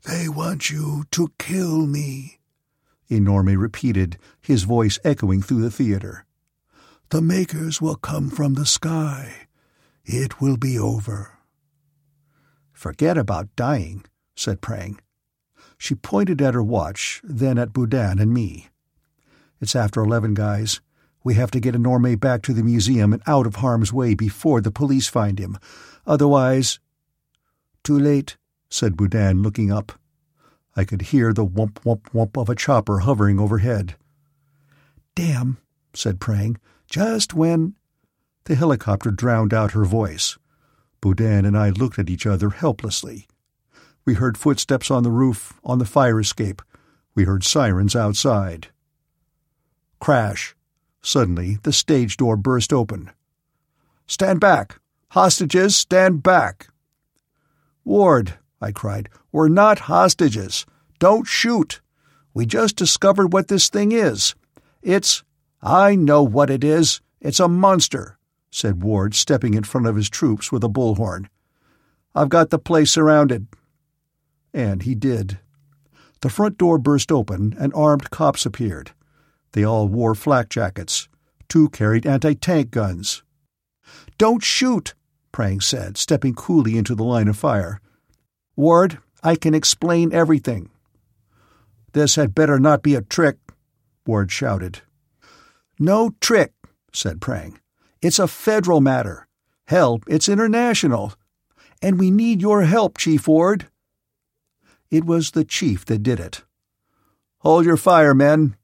They want you to kill me, Enorme repeated, his voice echoing through the theater. The makers will come from the sky. It will be over. Forget about dying, said Prang. She pointed at her watch, then at Boudin and me. It's after eleven, guys. We have to get Enorme back to the museum and out of harm's way before the police find him. Otherwise... Too late, said Boudin, looking up. I could hear the whump whump whump of a chopper hovering overhead. Damn, said Prang. Just when... The helicopter drowned out her voice. Boudin and I looked at each other helplessly. We heard footsteps on the roof, on the fire escape. We heard sirens outside. Crash. Suddenly, the stage door burst open. Stand back! Hostages, stand back! Ward, I cried, we're not hostages. Don't shoot. We just discovered what this thing is. It's. I know what it is. It's a monster, said Ward, stepping in front of his troops with a bullhorn. I've got the place surrounded. And he did. The front door burst open and armed cops appeared. They all wore flak jackets. Two carried anti tank guns. Don't shoot, Prang said, stepping coolly into the line of fire. Ward, I can explain everything. This had better not be a trick, Ward shouted. No trick, said Prang. It's a federal matter. Hell, it's international. And we need your help, Chief Ward. It was the chief that did it. Hold your fire, men,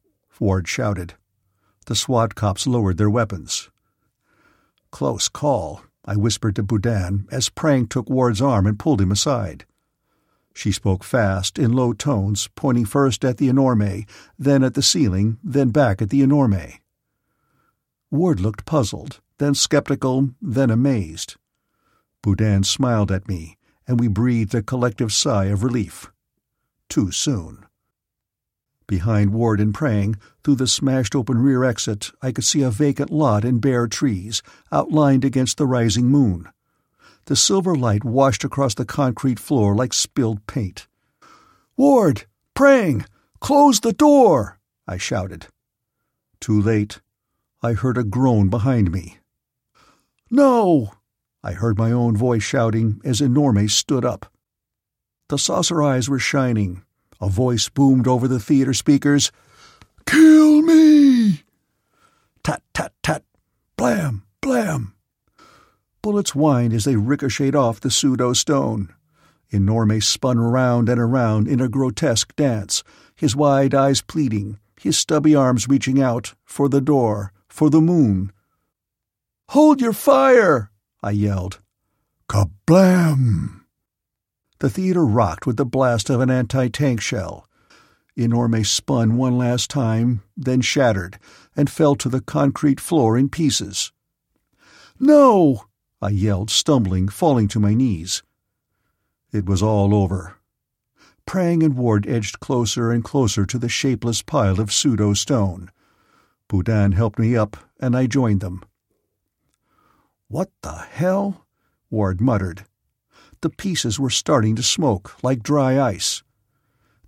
Ward shouted. The SWAT cops lowered their weapons. Close call, I whispered to Boudin as Prang took Ward's arm and pulled him aside. She spoke fast, in low tones, pointing first at the enorme, then at the ceiling, then back at the enorme. Ward looked puzzled, then skeptical, then amazed. Boudin smiled at me, and we breathed a collective sigh of relief. Too soon. Behind Ward and Prang, through the smashed open rear exit, I could see a vacant lot and bare trees, outlined against the rising moon. The silver light washed across the concrete floor like spilled paint. Ward! Prang! Close the door! I shouted. Too late. I heard a groan behind me. No! I heard my own voice shouting as Enorme stood up. The saucer eyes were shining. A voice boomed over the theater speakers. Kill me! Tat, tat, tat. Blam, blam. Bullets whined as they ricocheted off the pseudo stone. Enorme spun around and around in a grotesque dance, his wide eyes pleading, his stubby arms reaching out for the door, for the moon. Hold your fire! I yelled. Kablam! The theater rocked with the blast of an anti tank shell. Enorme spun one last time, then shattered, and fell to the concrete floor in pieces. No! I yelled, stumbling, falling to my knees. It was all over. Prang and Ward edged closer and closer to the shapeless pile of pseudo stone. Boudin helped me up, and I joined them. What the hell? Ward muttered. The pieces were starting to smoke, like dry ice.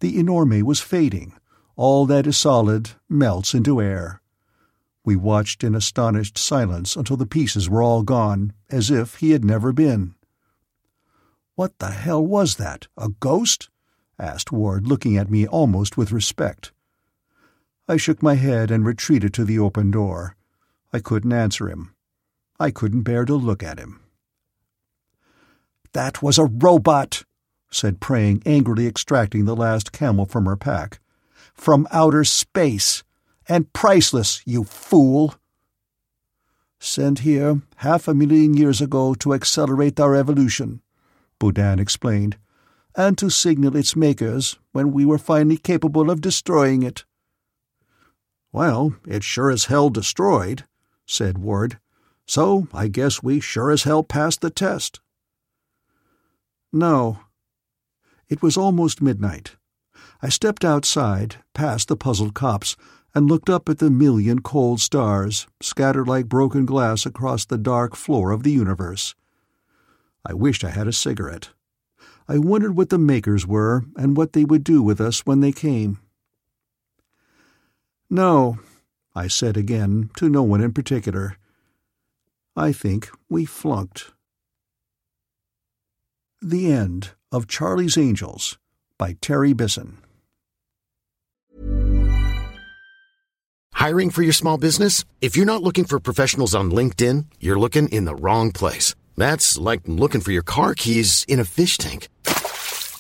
The enorme was fading. All that is solid melts into air. We watched in astonished silence until the pieces were all gone, as if he had never been. What the hell was that? A ghost? asked Ward, looking at me almost with respect. I shook my head and retreated to the open door. I couldn't answer him. I couldn't bear to look at him. That was a robot, said Prang, angrily extracting the last camel from her pack. From outer space. And priceless, you fool! Sent here half a million years ago to accelerate our evolution, Boudin explained, and to signal its makers when we were finally capable of destroying it. Well, it sure as hell destroyed, said Ward. So I guess we sure as hell passed the test. No. It was almost midnight. I stepped outside, past the puzzled cops, and looked up at the million cold stars, scattered like broken glass across the dark floor of the universe. I wished I had a cigarette. I wondered what the makers were and what they would do with us when they came. No, I said again, to no one in particular. I think we flunked. The End of Charlie's Angels by Terry Bisson. Hiring for your small business? If you're not looking for professionals on LinkedIn, you're looking in the wrong place. That's like looking for your car keys in a fish tank.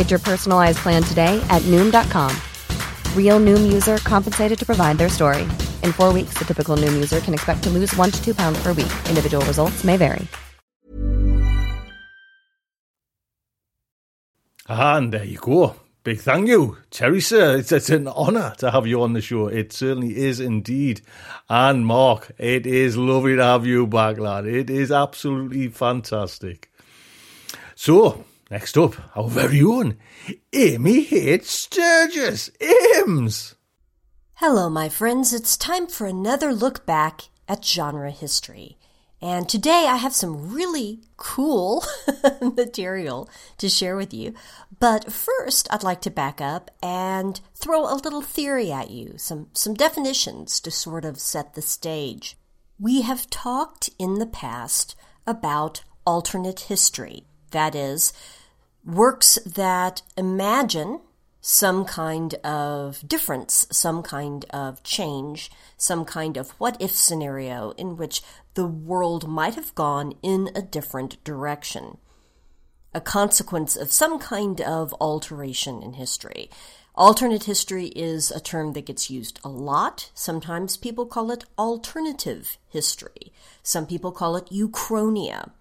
Get your personalized plan today at Noom.com. Real Noom user compensated to provide their story. In four weeks, the typical Noom user can expect to lose one to two pounds per week. Individual results may vary. And there you go. Big thank you, Teresa. It's, it's an honour to have you on the show. It certainly is indeed. And Mark, it is lovely to have you back, lad. It is absolutely fantastic. So, next up, our very own Amy H. Sturgis. Ames. Hello, my friends. It's time for another look back at genre history. And today I have some really cool material to share with you. But first, I'd like to back up and throw a little theory at you, some, some definitions to sort of set the stage. We have talked in the past about alternate history. That is, works that imagine some kind of difference, some kind of change, some kind of what if scenario in which the world might have gone in a different direction. A consequence of some kind of alteration in history. Alternate history is a term that gets used a lot. Sometimes people call it alternative history. Some people call it Uchronia.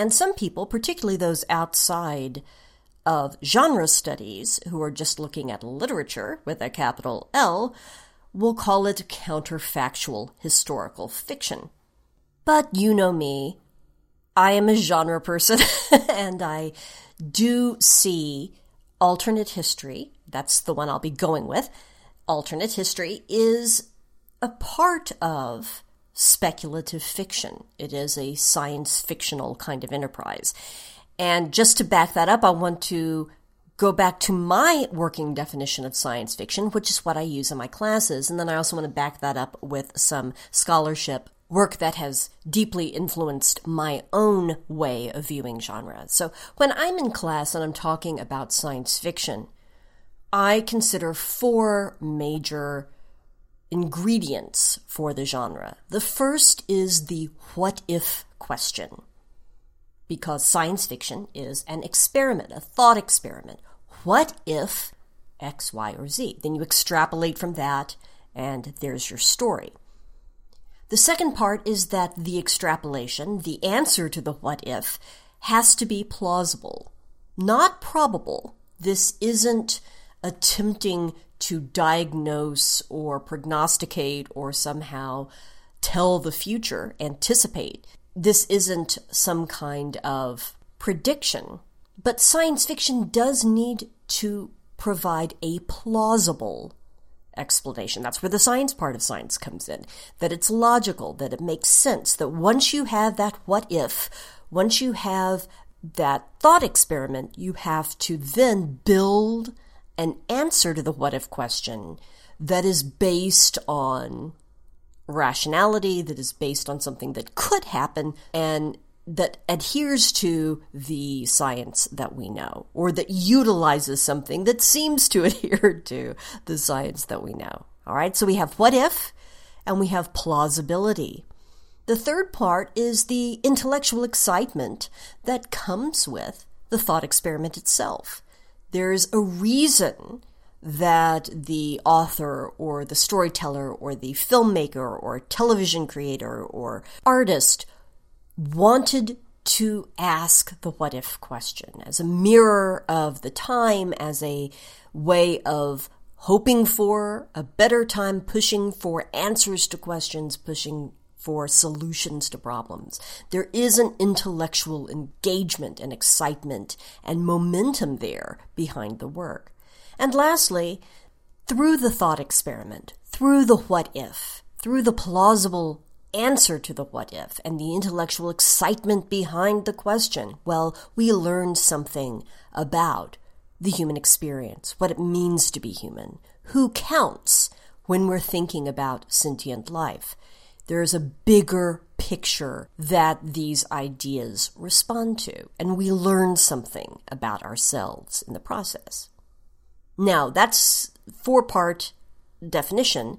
And some people, particularly those outside of genre studies who are just looking at literature with a capital L will call it counterfactual historical fiction. But you know me, I am a genre person and I do see alternate history, that's the one I'll be going with. Alternate history is a part of speculative fiction. It is a science fictional kind of enterprise. And just to back that up, I want to go back to my working definition of science fiction, which is what I use in my classes. And then I also want to back that up with some scholarship work that has deeply influenced my own way of viewing genre. So when I'm in class and I'm talking about science fiction, I consider four major ingredients for the genre. The first is the what if question because science fiction is an experiment, a thought experiment. What if X, Y, or Z? Then you extrapolate from that, and there's your story. The second part is that the extrapolation, the answer to the what if, has to be plausible, not probable. This isn't attempting to diagnose or prognosticate or somehow tell the future, anticipate this isn't some kind of prediction, but science fiction does need to provide a plausible explanation. That's where the science part of science comes in. That it's logical, that it makes sense, that once you have that what if, once you have that thought experiment, you have to then build an answer to the what if question that is based on rationality that is based on something that could happen and that adheres to the science that we know, or that utilizes something that seems to adhere to the science that we know. All right, so we have what if, and we have plausibility. The third part is the intellectual excitement that comes with the thought experiment itself. There's a reason that the author or the storyteller or the filmmaker or television creator or artist wanted to ask the what if question as a mirror of the time, as a way of hoping for a better time, pushing for answers to questions, pushing for solutions to problems. There is an intellectual engagement and excitement and momentum there behind the work. And lastly, through the thought experiment, through the what if, through the plausible answer to the what if and the intellectual excitement behind the question, well, we learn something about the human experience, what it means to be human, who counts when we're thinking about sentient life there's a bigger picture that these ideas respond to, and we learn something about ourselves in the process. Now, that's four part definition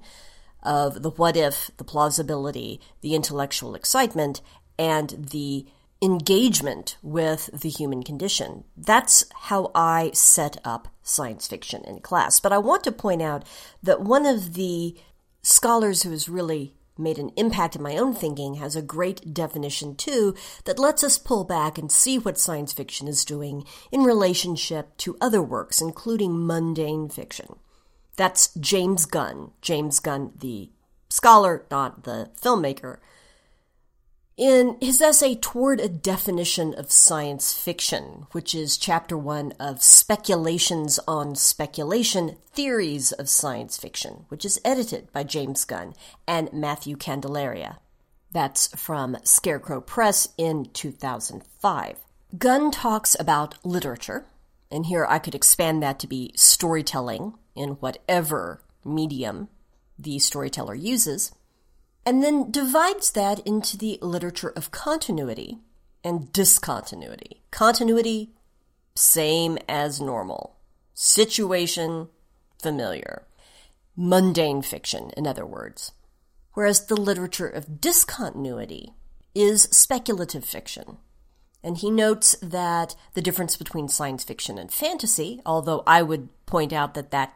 of the what if, the plausibility, the intellectual excitement, and the engagement with the human condition. That's how I set up science fiction in class. But I want to point out that one of the scholars who is really made an impact in my own thinking has a great definition too that lets us pull back and see what science fiction is doing in relationship to other works, including mundane fiction. That's James Gunn. James Gunn, the scholar, not the filmmaker, in his essay Toward a Definition of Science Fiction, which is chapter one of Speculations on Speculation Theories of Science Fiction, which is edited by James Gunn and Matthew Candelaria. That's from Scarecrow Press in 2005. Gunn talks about literature, and here I could expand that to be storytelling in whatever medium the storyteller uses and then divides that into the literature of continuity and discontinuity. Continuity, same as normal. Situation, familiar. Mundane fiction, in other words. Whereas the literature of discontinuity is speculative fiction. And he notes that the difference between science fiction and fantasy, although I would point out that that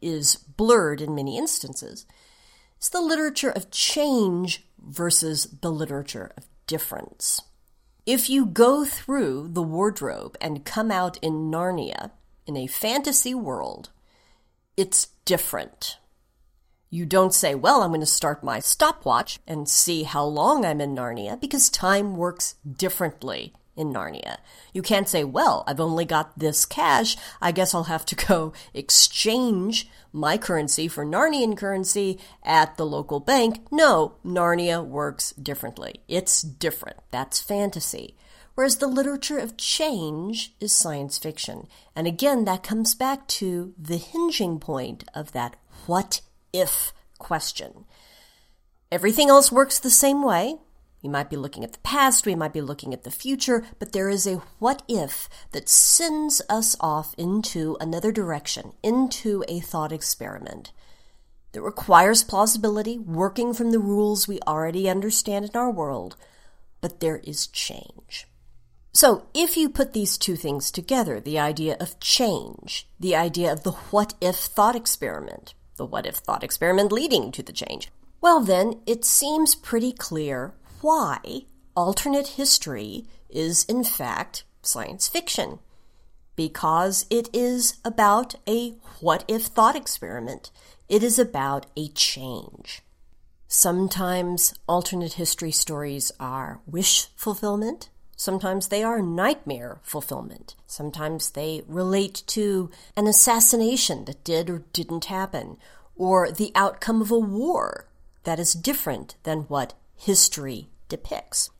is blurred in many instances, it's the literature of change versus the literature of difference. If you go through the wardrobe and come out in Narnia, in a fantasy world, it's different. You don't say, well, I'm going to start my stopwatch and see how long I'm in Narnia, because time works differently in Narnia. You can't say, well, I've only got this cash. I guess I'll have to go exchange my currency for Narnian currency at the local bank. No, Narnia works differently. It's different. That's fantasy. Whereas the literature of change is science fiction. And again, that comes back to the hinging point of that what if question. Everything else works the same way. We might be looking at the past, we might be looking at the future, but there is a what if that sends us off into another direction, into a thought experiment that requires plausibility, working from the rules we already understand in our world, but there is change. So, if you put these two things together, the idea of change, the idea of the what if thought experiment, the what if thought experiment leading to the change, well, then it seems pretty clear why alternate history is, in fact, science fiction. Because it is about a what if thought experiment. It is about a change. Sometimes alternate history stories are wish fulfillment. Sometimes they are nightmare fulfillment. Sometimes they relate to an assassination that did or didn't happen, or the outcome of a war that is different than what history depicts.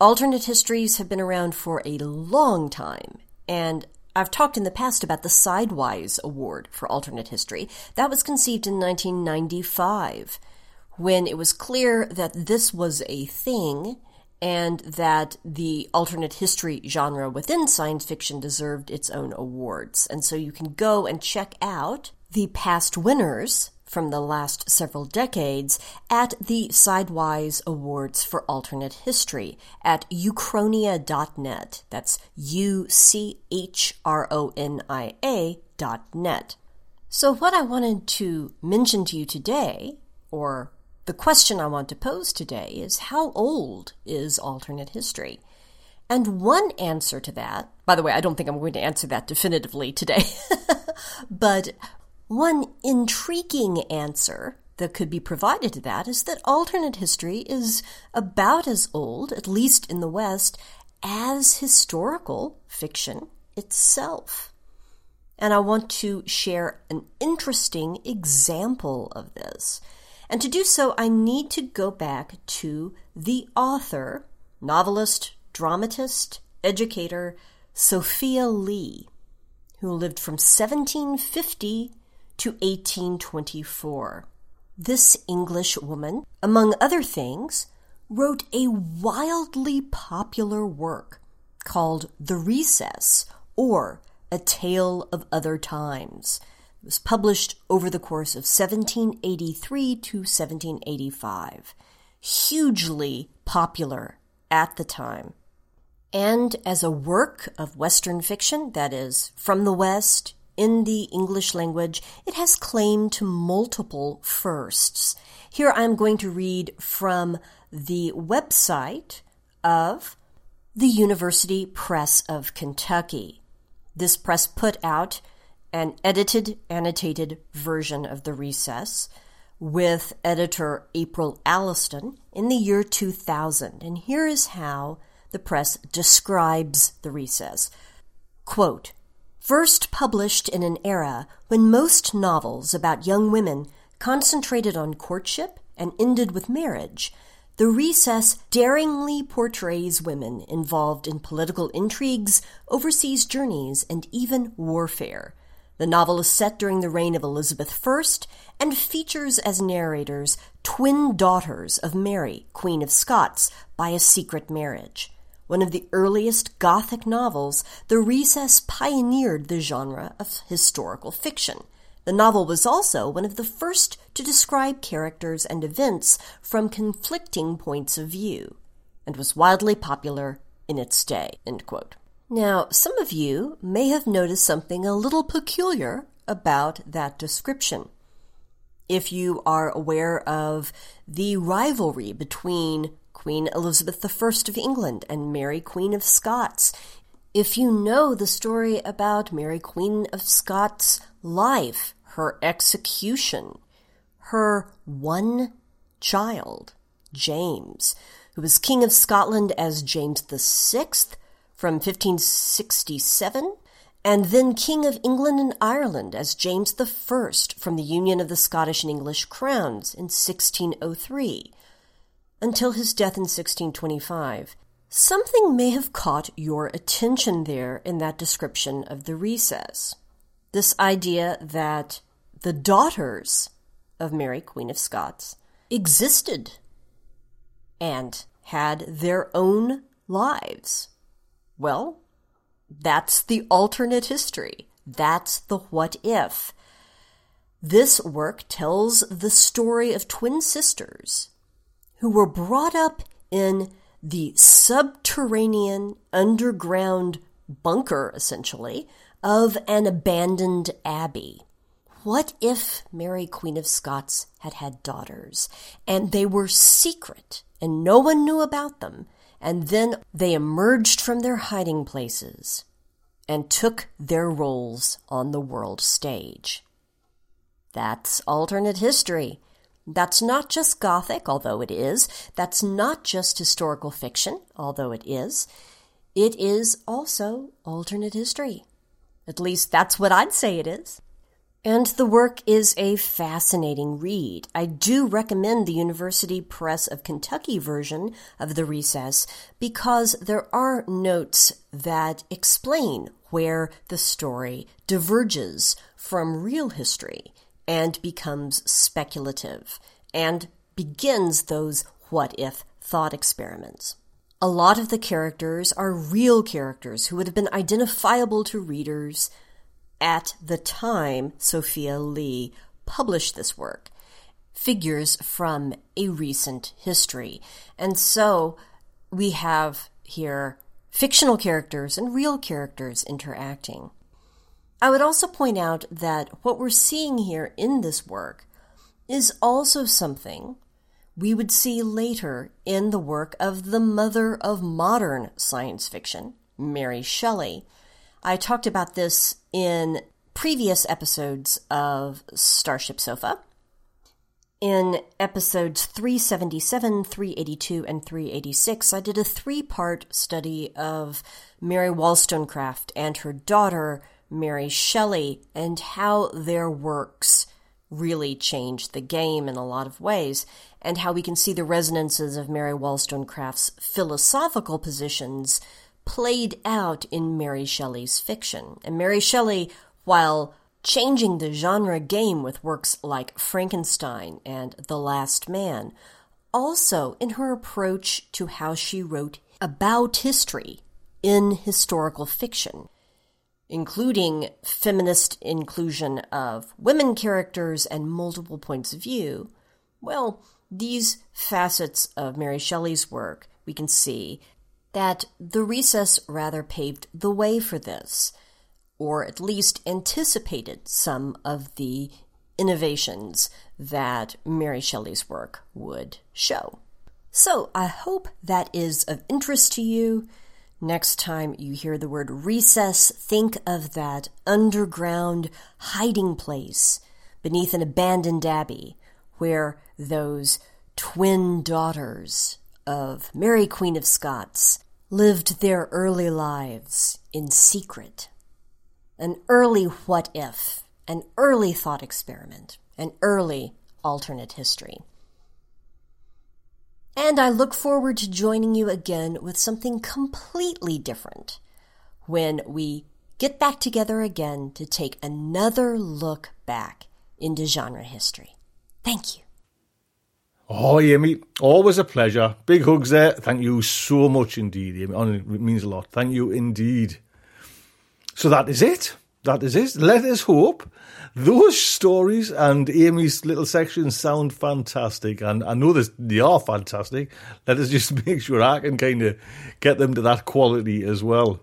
Alternate histories have been around for a long time, and I've talked in the past about the Sidewise Award for Alternate History. That was conceived in 1995 when it was clear that this was a thing and that the alternate history genre within science fiction deserved its own awards. And so you can go and check out the past winners from the last several decades at the Sidewise Awards for Alternate History at uchronia.net. That's U C H R O N I A dot net. So, what I wanted to mention to you today, or the question I want to pose today, is how old is alternate history? And one answer to that, by the way, I don't think I'm going to answer that definitively today, but one intriguing answer that could be provided to that is that alternate history is about as old, at least in the West, as historical fiction itself. And I want to share an interesting example of this. And to do so, I need to go back to the author, novelist, dramatist, educator, Sophia Lee, who lived from 1750 to 1824. This English woman, among other things, wrote a wildly popular work called The Recess or A Tale of Other Times. It was published over the course of 1783 to 1785. Hugely popular at the time. And as a work of Western fiction, that is, from the West, in the English language, it has claim to multiple firsts. Here I'm going to read from the website of the University Press of Kentucky. This press put out an edited, annotated version of The Recess with editor April Alliston in the year 2000. And here is how the press describes The Recess. Quote, First published in an era when most novels about young women concentrated on courtship and ended with marriage, The Recess daringly portrays women involved in political intrigues, overseas journeys, and even warfare. The novel is set during the reign of Elizabeth I and features as narrators twin daughters of Mary, Queen of Scots, by a secret marriage. One of the earliest Gothic novels, The Recess pioneered the genre of historical fiction. The novel was also one of the first to describe characters and events from conflicting points of view, and was wildly popular in its day. Now, some of you may have noticed something a little peculiar about that description. If you are aware of the rivalry between Queen Elizabeth I of England and Mary Queen of Scots. If you know the story about Mary Queen of Scots' life, her execution, her one child, James, who was King of Scotland as James VI from 1567, and then King of England and Ireland as James I from the union of the Scottish and English crowns in 1603 until his death in 1625. Something may have caught your attention there in that description of the recess. This idea that the daughters of Mary, Queen of Scots, existed and had their own lives. Well, that's the alternate history. That's the what if. This work tells the story of twin sisters who were brought up in the subterranean underground bunker, essentially, of an abandoned abbey. What if Mary, Queen of Scots, had had daughters and they were secret and no one knew about them, and then they emerged from their hiding places and took their roles on the world stage? That's alternate history. That's not just Gothic, although it is. That's not just historical fiction, although it is. It is also alternate history. At least that's what I'd say it is. And the work is a fascinating read. I do recommend the University Press of Kentucky version of The Recess because there are notes that explain where the story diverges from real history and becomes speculative and begins those what if thought experiments. A lot of the characters are real characters who would have been identifiable to readers at the time Sophia Lee published this work, figures from a recent history. And so we have here fictional characters and real characters interacting. I would also point out that what we're seeing here in this work is also something we would see later in the work of the mother of modern science fiction, Mary Shelley. I talked about this in previous episodes of Starship Sofa. In episodes 377, 382, and 386, I did a three part study of Mary Wollstonecraft and her daughter, Mary Shelley, and how their works really changed the game in a lot of ways, and how we can see the resonances of Mary Wollstonecraft's philosophical positions played out in Mary Shelley's fiction. And Mary Shelley, while changing the genre game with works like Frankenstein and The Last Man, also in her approach to how she wrote about history in historical fiction including feminist inclusion of women characters and multiple points of view, well, these facets of Mary Shelley's work, we can see that the recess rather paved the way for this, or at least anticipated some of the innovations that Mary Shelley's work would show. So I hope that is of interest to you. Next time you hear the word recess, think of that underground hiding place beneath an abandoned abbey where those twin daughters of Mary Queen of Scots lived their early lives in secret. An early what if, an early thought experiment, an early alternate history. And I look forward to joining you again with something completely different when we get back together again to take another look back into genre history. Thank you. Oh, Amy, always a pleasure. Big hugs there. Thank you so much indeed, Amy. Oh, it means a lot. Thank you indeed. So that is it. That is it. Let us hope those stories and Amy's little sections sound fantastic, and I know this, they are fantastic. Let us just make sure I can kind of get them to that quality as well.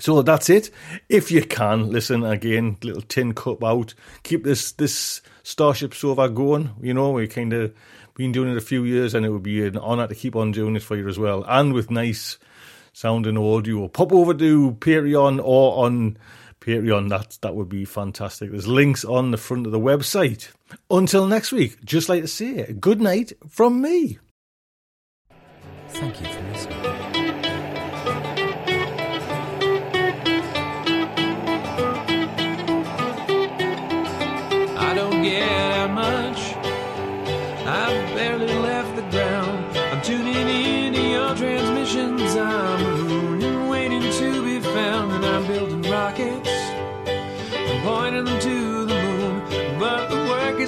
So that's it. If you can listen again, little tin cup out. Keep this this Starship Sofa going. You know, we kind of been doing it a few years, and it would be an honour to keep on doing it for you as well, and with nice sound and audio. Pop over to Patreon or on Patreon, that that would be fantastic. There's links on the front of the website. Until next week, just like to say, good night from me. Thank you for listening. I don't get out much. I've barely